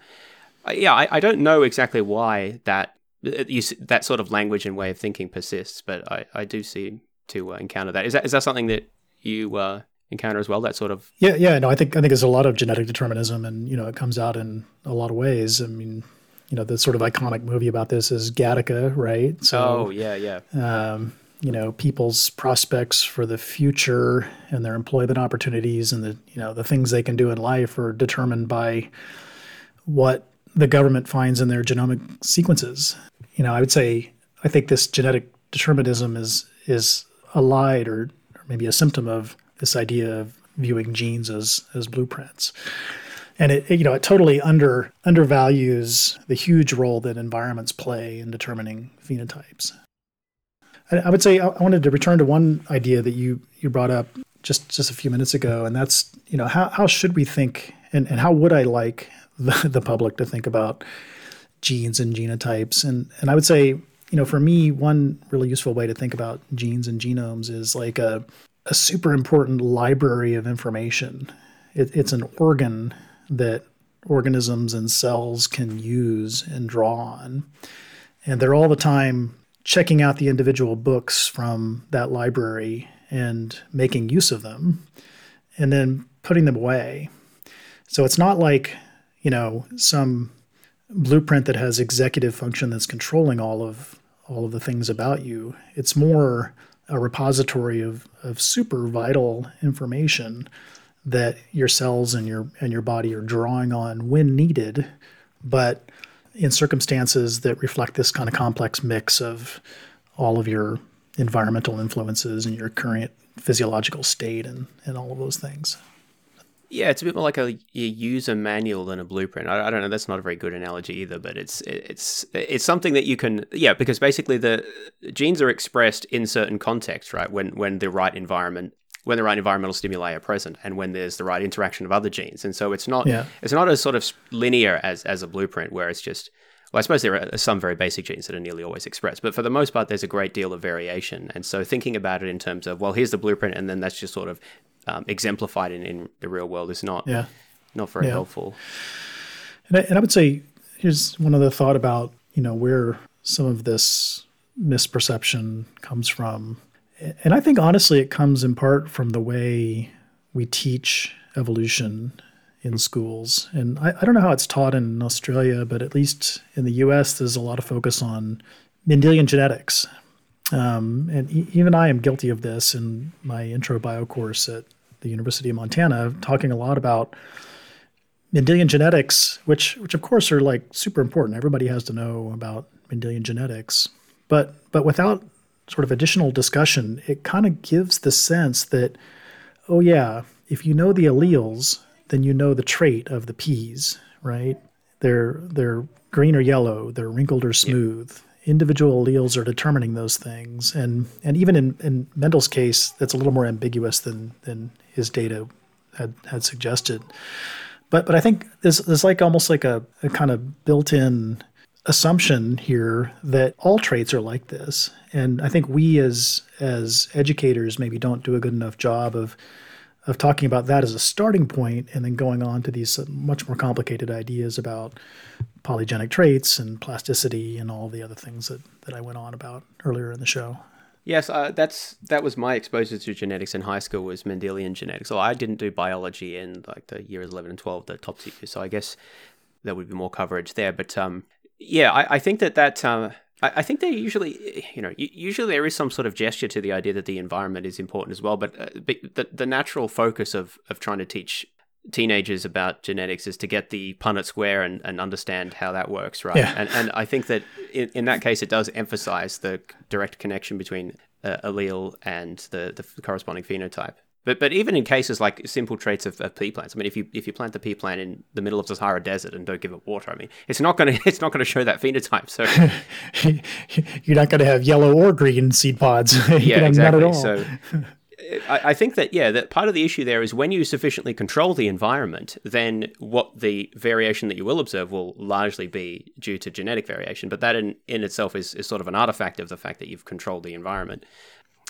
S1: yeah, I, I, don't know exactly why that uh, you, that sort of language and way of thinking persists, but I, I do seem to uh, encounter that. Is that is that something that you uh, encounter as well? That sort of
S2: yeah, yeah. No, I think I think there's a lot of genetic determinism, and you know, it comes out in a lot of ways. I mean, you know, the sort of iconic movie about this is Gattaca, right?
S1: So, oh yeah, yeah.
S2: Um, you know, people's prospects for the future and their employment opportunities and the you know the things they can do in life are determined by what the government finds in their genomic sequences. You know, I would say I think this genetic determinism is is allied or, or maybe a symptom of this idea of viewing genes as as blueprints and it, it, you know it totally under undervalues the huge role that environments play in determining phenotypes. I, I would say I, I wanted to return to one idea that you you brought up just just a few minutes ago, and that's you know how how should we think and, and how would I like the, the public to think about genes and genotypes and and I would say you know for me one really useful way to think about genes and genomes is like a a super important library of information. It, it's an organ that organisms and cells can use and draw on. And they're all the time checking out the individual books from that library and making use of them and then putting them away. So it's not like, you know, some blueprint that has executive function that's controlling all of all of the things about you. It's more a repository of, of super vital information that your cells and your and your body are drawing on when needed, but in circumstances that reflect this kind of complex mix of all of your environmental influences and your current physiological state and, and all of those things.
S1: Yeah, it's a bit more like a, a user manual than a blueprint. I, I, don't know. That's not a very good analogy either, but it's it's it's something that you can yeah because basically the genes are expressed in certain contexts, right? When when the right environment when the right environmental stimuli are present and when there's the right interaction of other genes. And so it's not yeah. it's not as sort of linear as as a blueprint where it's just well, I suppose there are some very basic genes that are nearly always expressed, but for the most part, there's a great deal of variation. And so thinking about it in terms of, well, here's the blueprint, and then that's just sort of um, exemplified in, in the real world is not yeah. not very yeah. helpful.
S2: And I, and I would say here's one other thought about you know where some of this misperception comes from, and I think honestly it comes in part from the way we teach evolution in schools. And I, I, don't know how it's taught in Australia, but at least in the US, there's a lot of focus on Mendelian genetics. Um, and e- even I am guilty of this in my intro bio course at the University of Montana, talking a lot about Mendelian genetics, which, which of course are like super important. Everybody has to know about Mendelian genetics. But, but without sort of additional discussion, it kind of gives the sense that, oh, yeah, if you know the alleles, then you know the trait of the peas, right? They're they're green or yellow, they're wrinkled or smooth. Yeah. Individual alleles are determining those things, and and even in, in Mendel's case, that's a little more ambiguous than than his data had had suggested. But but I think there's there's like almost like a, a kind of built-in assumption here that all traits are like this, and I think we as as educators maybe don't do a good enough job of of talking about that as a starting point and then going on to these much more complicated ideas about polygenic traits and plasticity and all the other things that, that I went on about earlier in the show.
S1: Yes, uh, that's that was my exposure to genetics in high school was Mendelian genetics. So I didn't do biology in like the years eleven and twelve, the top two. So I guess there would be more coverage there. But um, yeah, I, I, think that that uh, I, I think they usually, you know, usually there is some sort of gesture to the idea that the environment is important as well. But uh, the the natural focus of of trying to teach teenagers about genetics is to get the Punnett square and, and understand how that works, right? Yeah. And and I think that in, in that case, it does emphasize the direct connection between uh, allele and the the corresponding phenotype. But but even in cases like simple traits of, of, pea plants, I mean, if you if you plant the pea plant in the middle of the Sahara Desert and don't give it water, I mean, it's not going to it's not going to show that phenotype. So
S2: you're not going to have yellow or green seed pods.
S1: yeah, exactly. So I, I think that yeah, that part of the issue there is when you sufficiently control the environment, then what the variation that you will observe will largely be due to genetic variation. But that in, in itself is, is sort of an artifact of the fact that you've controlled the environment.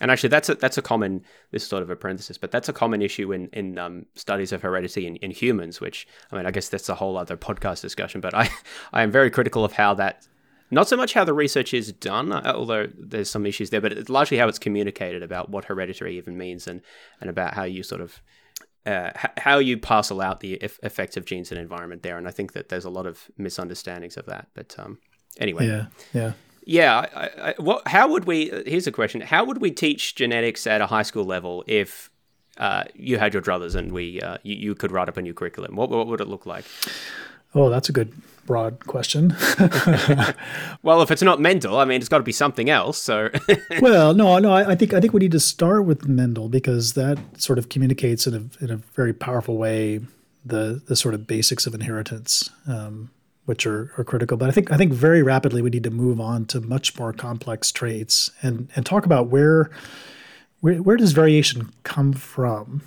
S1: And actually, that's a that's a common this sort of a parenthesis, but that's a common issue in in um, studies of heredity in, in humans. Which I mean, I guess that's a whole other podcast discussion. But I I am very critical of how that not so much how the research is done, uh, although there's some issues there, but it's largely how it's communicated about what hereditary even means and and about how you sort of uh, how you parcel out the effects of genes and environment there. And I think that there's a lot of misunderstandings of that. But um, anyway,
S2: yeah, yeah.
S1: Yeah, I, I, what? How would we? Here's a question: How would we teach genetics at a high school level if uh, you had your druthers and we uh, you, you, could write up a new curriculum? What, what would it look like?
S2: Oh, that's a good broad question.
S1: well, if it's not Mendel, I mean, it's got to be something else. So,
S2: well, no, no, I, I, think I think we need to start with Mendel because that sort of communicates in a in a very powerful way the the sort of basics of inheritance. Um, which are, are critical. But I think I think very rapidly we need to move on to much more complex traits and and talk about where where, where does variation come from,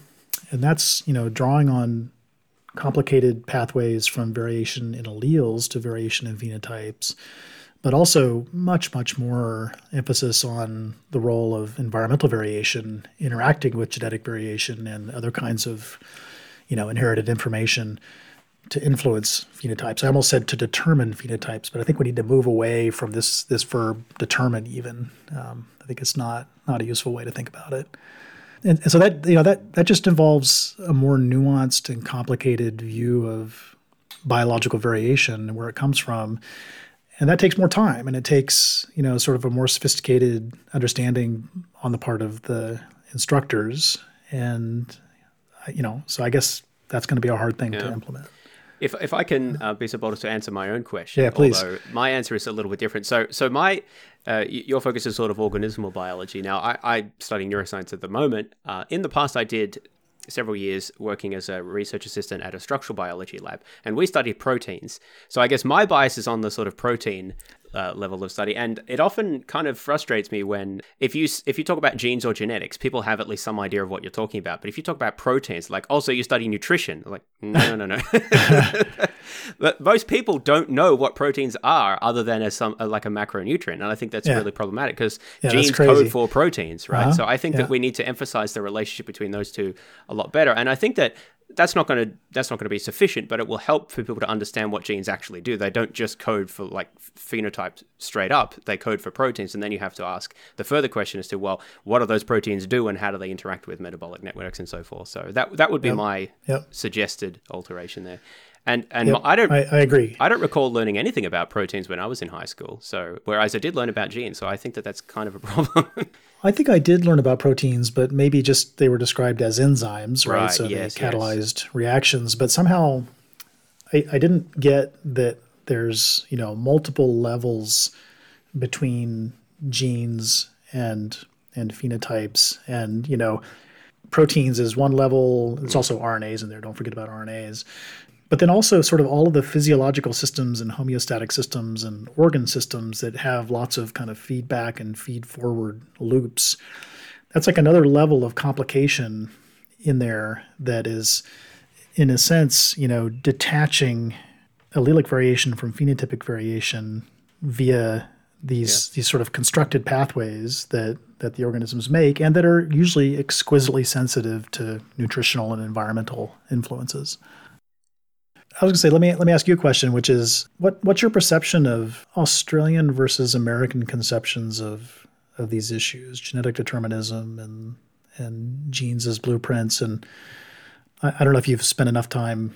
S2: and that's you know drawing on complicated pathways from variation in alleles to variation in phenotypes, but also much much more emphasis on the role of environmental variation interacting with genetic variation and other kinds of you know inherited information to influence phenotypes. I almost said to determine phenotypes, but I think we need to move away from this this verb determine. Even um, I think it's not not a useful way to think about it. And, and so that you know that that just involves a more nuanced and complicated view of biological variation and where it comes from, and that takes more time and it takes you know sort of a more sophisticated understanding on the part of the instructors and you know so I guess that's going to be a hard thing yeah. to implement.
S1: If if I can uh, be so bold as to answer my own question,
S2: yeah, please.
S1: Although my answer is a little bit different. So so my uh, your focus is sort of organismal biology. Now, I, I study neuroscience at the moment. Uh, in the past, I did several years working as a research assistant at a structural biology lab, and we studied proteins. So I guess my bias is on the sort of protein uh, level of study, and it often kind of frustrates me when if you if you talk about genes or genetics, people have at least some idea of what you're talking about. But if you talk about proteins, like also you study nutrition, like no, no, no, no. but most people don't know what proteins are, other than as some like a macronutrient, and I think that's yeah. really problematic because yeah, genes code for proteins, right? Uh-huh. So I think yeah. that we need to emphasize the relationship between those two a lot better, and I think that that's not going to that's not going to be sufficient, but it will help for people to understand what genes actually do. They don't just code for like phenotypes straight up; they code for proteins, and then you have to ask the further question as to well, what do those proteins do, and how do they interact with metabolic networks and so forth. So that that would be yep. my yep. suggested alteration there. And and yep, I don't
S2: I, I, agree.
S1: I don't recall learning anything about proteins when I was in high school. So whereas I did learn about genes, so I think that that's kind of a problem.
S2: I think I did learn about proteins, but maybe just they were described as enzymes, right? right so yes, they catalyzed yes. reactions, but somehow I, I didn't get that there's you know multiple levels between genes and and phenotypes and you know proteins is one level. It's hmm. also RNAs in there. Don't forget about RNAs but then also sort of all of the physiological systems and homeostatic systems and organ systems that have lots of kind of feedback and feed forward loops. That's like another level of complication in there that is, in a sense, you know, detaching allelic variation from phenotypic variation via these yeah. these sort of constructed pathways that that the organisms make and that are usually exquisitely sensitive to nutritional and environmental influences. I was gonna say, let me let me ask you a question, which is what what's your perception of Australian versus American conceptions of of these issues, genetic determinism and and genes as blueprints, and I, I don't know if you've spent enough time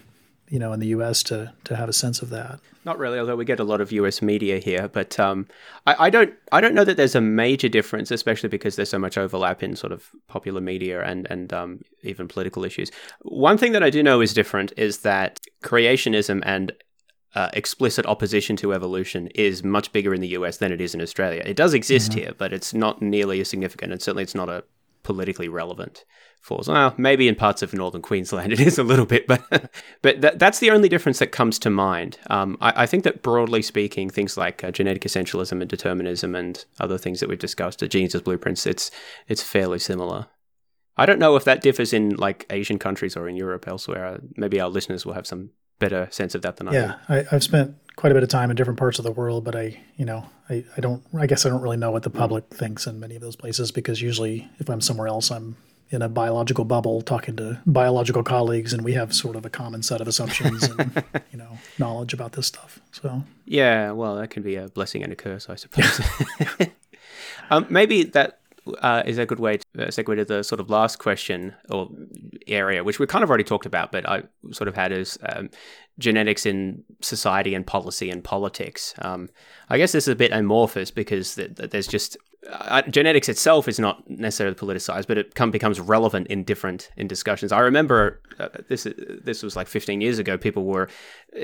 S2: you know in the U.S. to to have a sense of that.
S1: Not really, although we get a lot of U.S. media here. But um, I, I, don't I don't know that there's a major difference, especially because there's so much overlap in sort of popular media and and um, even political issues. One thing that I do know is different is that creationism and uh, explicit opposition to evolution is much bigger in the US than it is in Australia. It does exist mm-hmm. here, but it's not nearly as significant, and certainly it's not a politically relevant falls. Well, maybe in parts of northern Queensland it is a little bit, but but that, that's the only difference that comes to mind. Um, I, I, think that broadly speaking, things like uh, genetic essentialism and determinism and other things that we've discussed, the genes as blueprints, it's it's fairly similar. I don't know if that differs in like Asian countries or in Europe elsewhere. Maybe our listeners will have some better sense of that than
S2: yeah,
S1: I
S2: do. Yeah, I've spent quite a bit of time in different parts of the world, but I, you know, I, I don't, I guess I don't really know what the public thinks in many of those places because usually if I'm somewhere else, I'm in a biological bubble talking to biological colleagues and we have sort of a common set of assumptions and you know knowledge about this stuff. So
S1: yeah well that can be a blessing and a curse i suppose. Um, maybe that uh, is a good way to segue to the sort of last question or area, which we kind of already talked about, but I sort of had as um, genetics in society and policy and politics. Um, I guess this is a bit amorphous because th- th- there's just uh, genetics itself is not necessarily politicized, but it come, becomes relevant in different in discussions. I remember uh, this this was like 15 years ago. People were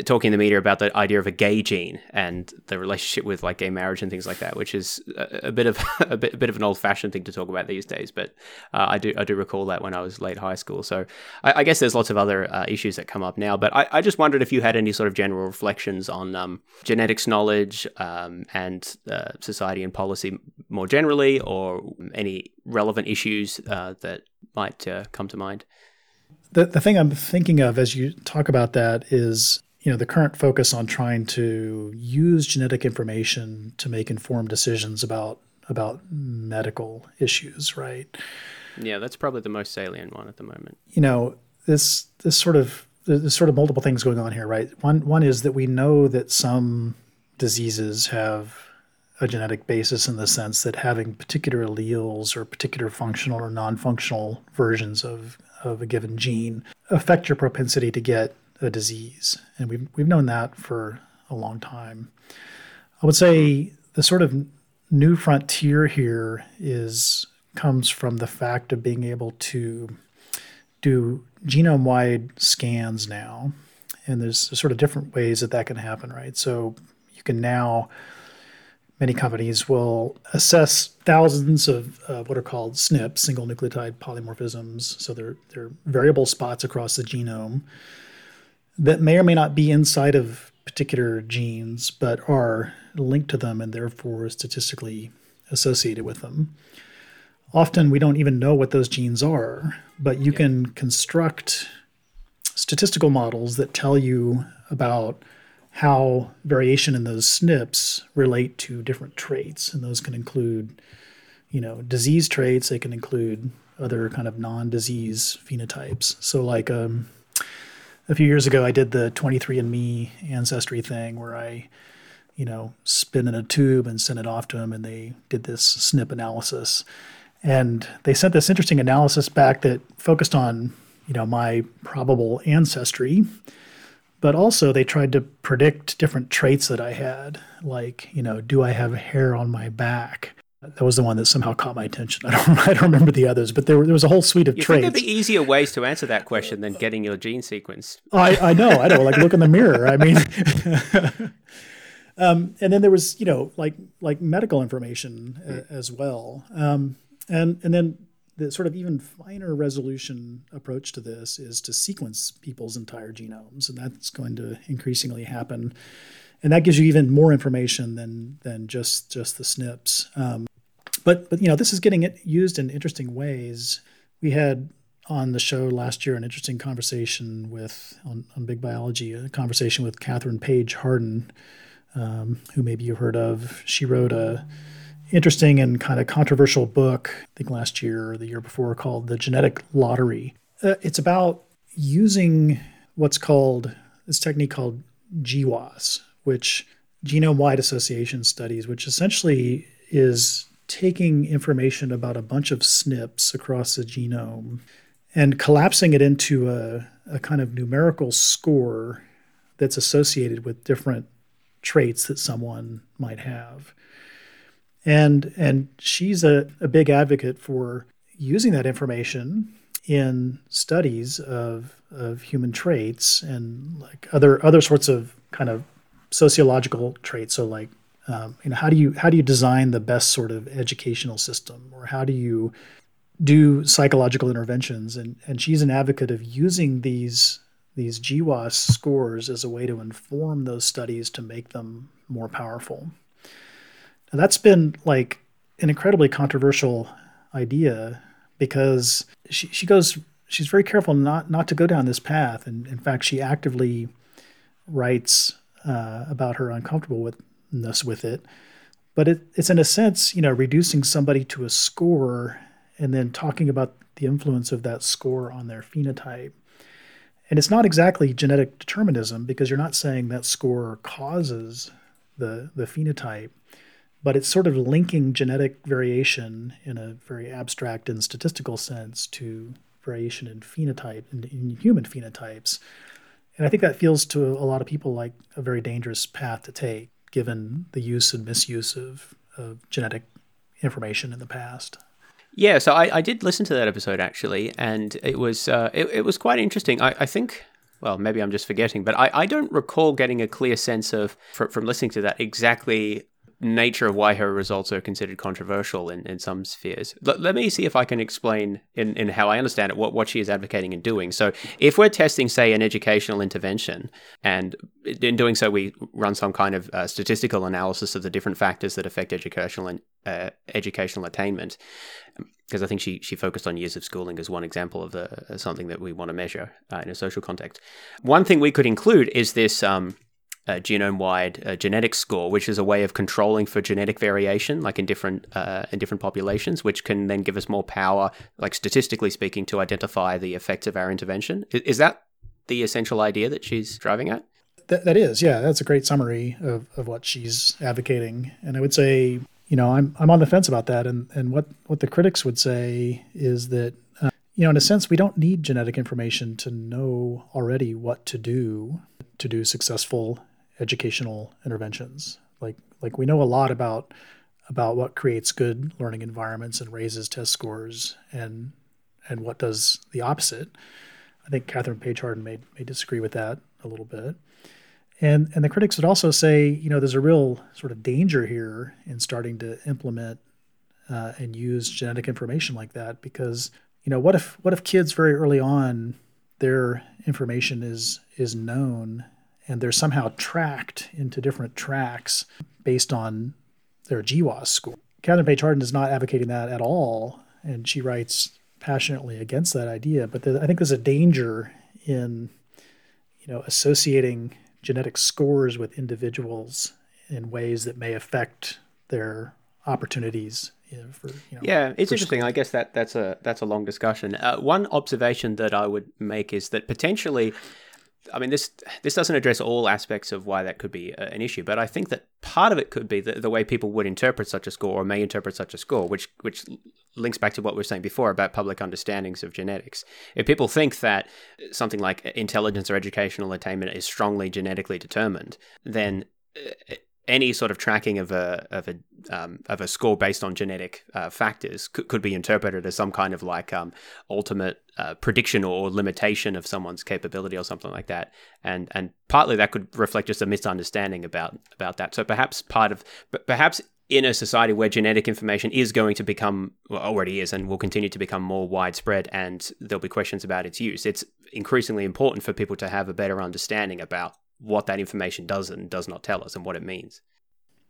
S1: talking in the media about the idea of a gay gene and the relationship with like gay marriage and things like that, which is a, a bit of a bit, a bit of an old fashioned thing to talk about these days. But uh, I do I do recall that when I was late high school. So I, I guess there's lots of other uh, issues that come up now. But I, I, just wondered if you had any sort of general reflections on um, genetics knowledge um, and uh, society and policy more generally, or any relevant issues uh, that might uh, come to mind.
S2: The, the thing I'm thinking of as you talk about that is you know the current focus on trying to use genetic information to make informed decisions about about medical issues, right?
S1: Yeah, that's probably the most salient one at the moment.
S2: You know, this this sort of there's sort of multiple things going on here, right? One one is that we know that some diseases have a genetic basis in the sense that having particular alleles or particular functional or non-functional versions of, of a given gene affect your propensity to get a disease. And we've, we've known that for a long time. I would say the sort of new frontier here is comes from the fact of being able to do genome wide scans now. And there's sort of different ways that that can happen, right? So you can now many companies will assess thousands of uh, what are called SNPs, single nucleotide polymorphisms. So they're, they're variable spots across the genome that may or may not be inside of particular genes, but are linked to them and therefore statistically associated with them. Often we don't even know what those genes are, but you yeah. can construct statistical models that tell you about how variation in those SNPs relate to different traits. And those can include, you know, disease traits, they can include other kind of non disease phenotypes. So, like, um, a few years ago, I did the 23andMe ancestry thing where I, you know, spin in a tube and sent it off to them, and they did this SNP analysis. And they sent this interesting analysis back that focused on, you know, my probable ancestry, but also they tried to predict different traits that I had, like, you know, do I have hair on my back? That was the one that somehow caught my attention. I don't, I don't remember the others, but there, were, there was a whole suite of
S1: you
S2: traits.
S1: Think there'd be easier ways to answer that question than getting your gene sequence.
S2: I, I know, I know. Like look in the mirror. I mean, um, and then there was, you know, like like medical information uh, as well, um, and and then the sort of even finer resolution approach to this is to sequence people's entire genomes, and that's going to increasingly happen. And that gives you even more information than than just just the SNPs. Um, but but you know this is getting it used in interesting ways. We had on the show last year an interesting conversation with on, on big biology, a conversation with Kathryn Paige Harden, um, who maybe you've heard of. She wrote a interesting and kind of controversial book, I think last year or the year before, called The Genetic Lottery. Uh, it's about using what's called this technique called GWAS, which genome wide association studies, which essentially is taking information about a bunch of SNPs across the genome and collapsing it into a, a kind of numerical score that's associated with different traits that someone might have and and she's a, a big advocate for using that information in studies of of human traits and like other other sorts of kind of sociological traits. So like um, you know how do you how do you design the best sort of educational system or how do you do psychological interventions and and she's an advocate of using these these GWAS scores as a way to inform those studies to make them more powerful. And that's been like an incredibly controversial idea because she, she goes she's very careful not not to go down this path. And in fact she actively writes uh, about her uncomfortableness with it. But it, it's in a sense you know reducing somebody to a score and then talking about the influence of that score on their phenotype. And it's not exactly genetic determinism because you're not saying that score causes the the phenotype but it's sort of linking genetic variation in a very abstract and statistical sense to variation in phenotype in, in human phenotypes. And I think that feels to a lot of people like a very dangerous path to take, given the use and misuse of, of genetic information in the past.
S1: Yeah, so I, I did listen to that episode actually, and it was uh, it, it was quite interesting. I, I think well, maybe I'm just forgetting, but I, I don't recall getting a clear sense of, from, from listening to that, exactly nature of why her results are considered controversial in, in some spheres. L- let me see if I can explain in, in how I understand it what, what she is advocating and doing. So, if we're testing, say, an educational intervention, and in doing so, we run some kind of uh, statistical analysis of the different factors that affect educational uh, educational attainment, because I think she she focused on years of schooling as one example of the uh, something that we want to measure uh, in a social context. One thing we could include is this. Um, uh, genome wide uh, genetic score, which is a way of controlling for genetic variation, like in different uh, in different populations, which can then give us more power, like statistically speaking, to identify the effects of our intervention. Is, that the essential idea that she's driving at?
S2: That, that is, yeah, that's a great summary of, of what she's advocating. And I would say, you know, I'm I'm on the fence about that. And and what what the critics would say is that uh, you know, in a sense, we don't need genetic information to know already what to do to do successful educational interventions. Like like we know a lot about about what creates good learning environments and raises test scores and and what does the opposite. I think Kathryn Paige Harden may may disagree with that a little bit. And and the critics would also say, you know, there's a real sort of danger here in starting to implement uh, and use genetic information like that because you know what if what if kids very early on their information is is known and they're somehow tracked into different tracks based on their GWAS score. Kathryn Paige Harden is not advocating that at all, and she writes passionately against that idea. But I think there's a danger in, you know, associating genetic scores with individuals in ways that may affect their opportunities you know, for, you know,
S1: yeah, it's interesting. I guess that that's a that's a long discussion. Uh, one observation that I would make is that potentially I mean, this this doesn't address all aspects of why that could be an issue, but I think that part of it could be the, the way people would interpret such a score or may interpret such a score, which which links back to what we were saying before about public understandings of genetics. If people think that something like intelligence or educational attainment is strongly genetically determined, then uh, any sort of tracking of a of a um, of a score based on genetic uh, factors could, could be interpreted as some kind of like um, ultimate uh, prediction or limitation of someone's capability or something like that, and and partly that could reflect just a misunderstanding about about that. So perhaps part of perhaps in a society where genetic information is going to become well, already is and will continue to become more widespread and there'll be questions about its use it's increasingly important for people to have a better understanding about what that information does and does not tell us and what it means.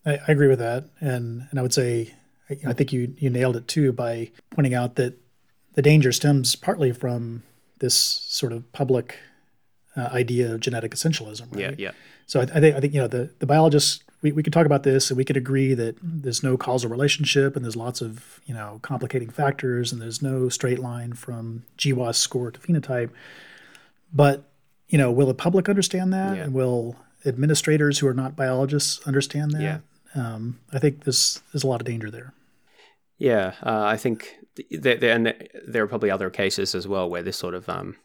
S2: I, I agree with that, and and I would say I, I think you you nailed it too by pointing out that the danger stems partly from this sort of public uh, idea of genetic essentialism. Right?
S1: Yeah, yeah.
S2: So I, I, think I think you know the the biologists we, we could talk about this and we could agree that there's no causal relationship and there's lots of you know complicating factors and there's no straight line from GWAS score to phenotype. But you know, will the public understand that, yeah. and will administrators who are not biologists understand that?
S1: Yeah.
S2: Um, I think there's there's a lot of danger there.
S1: Yeah, uh, I think there, there, and there are probably other cases as well where this sort of um,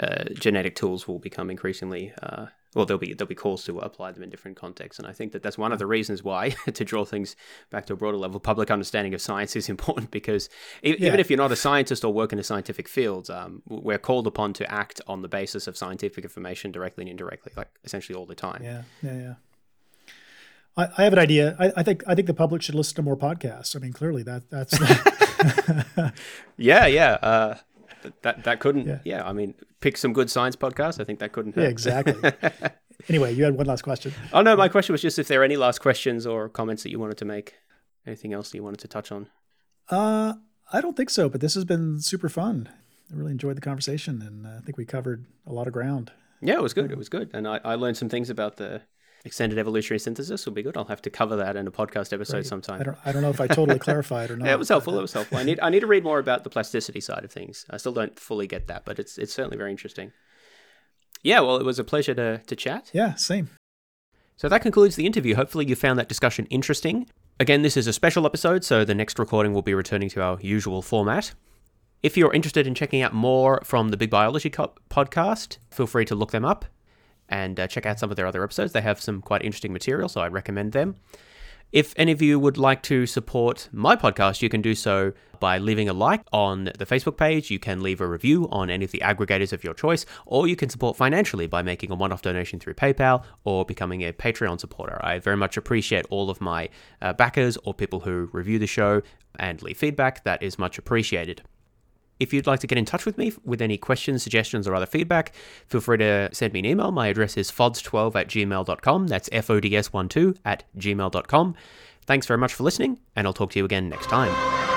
S1: uh, genetic tools will become increasingly uh, well, there'll be there'll be calls to apply them in different contexts, and I think that that's one of the reasons why, to draw things back to a broader level, public understanding of science is important because yeah. even if you're not a scientist or work in a scientific field, um, we're called upon to act on the basis of scientific information directly and indirectly, like essentially all the time.
S2: Yeah, yeah, yeah. I, I have an idea. I, I, think I think the public should listen to more podcasts. I mean, clearly that that's.
S1: yeah, yeah. Uh, that that couldn't. Yeah. yeah. I mean, pick some good science podcasts. I think that couldn't. Hurt.
S2: Yeah, exactly. anyway, you had one last question.
S1: Oh no, my question was just if there are any last questions or comments that you wanted to make. Anything else that you wanted to touch on?
S2: Uh, I don't think so. But this has been super fun. I really enjoyed the conversation, and I think we covered a lot of ground.
S1: Yeah, it was good. It was good, and I, I learned some things about the extended evolutionary synthesis will be good. I'll have to cover that in a podcast episode right. sometime.
S2: I don't, I don't know if I totally clarified or not.
S1: Yeah, it was helpful. It was helpful. I need I need to read more about the plasticity side of things. I still don't fully get that, but it's it's certainly very interesting. Yeah, well, it was a pleasure to to chat.
S2: Yeah, same.
S1: So that concludes the interview. Hopefully, you found that discussion interesting. Again, this is a special episode, so the next recording will be returning to our usual format. If you're interested in checking out more from the Big Biology podcast, feel free to look them up and uh, check out some of their other episodes. They have some quite interesting material, so I recommend them. If any of you would like to support my podcast, you can do so by leaving a like on the Facebook page. You can leave a review on any of the aggregators of your choice, or you can support financially by making a one off donation through PayPal or becoming a Patreon supporter. I very much appreciate all of my uh, backers or people who review the show and leave feedback. That is much appreciated. If you'd like to get in touch with me with any questions, suggestions, or other feedback, feel free to send me an email. My address is fods12 at gmail.com. That's F O D S 12 at gmail.com. Thanks very much for listening, and I'll talk to you again next time.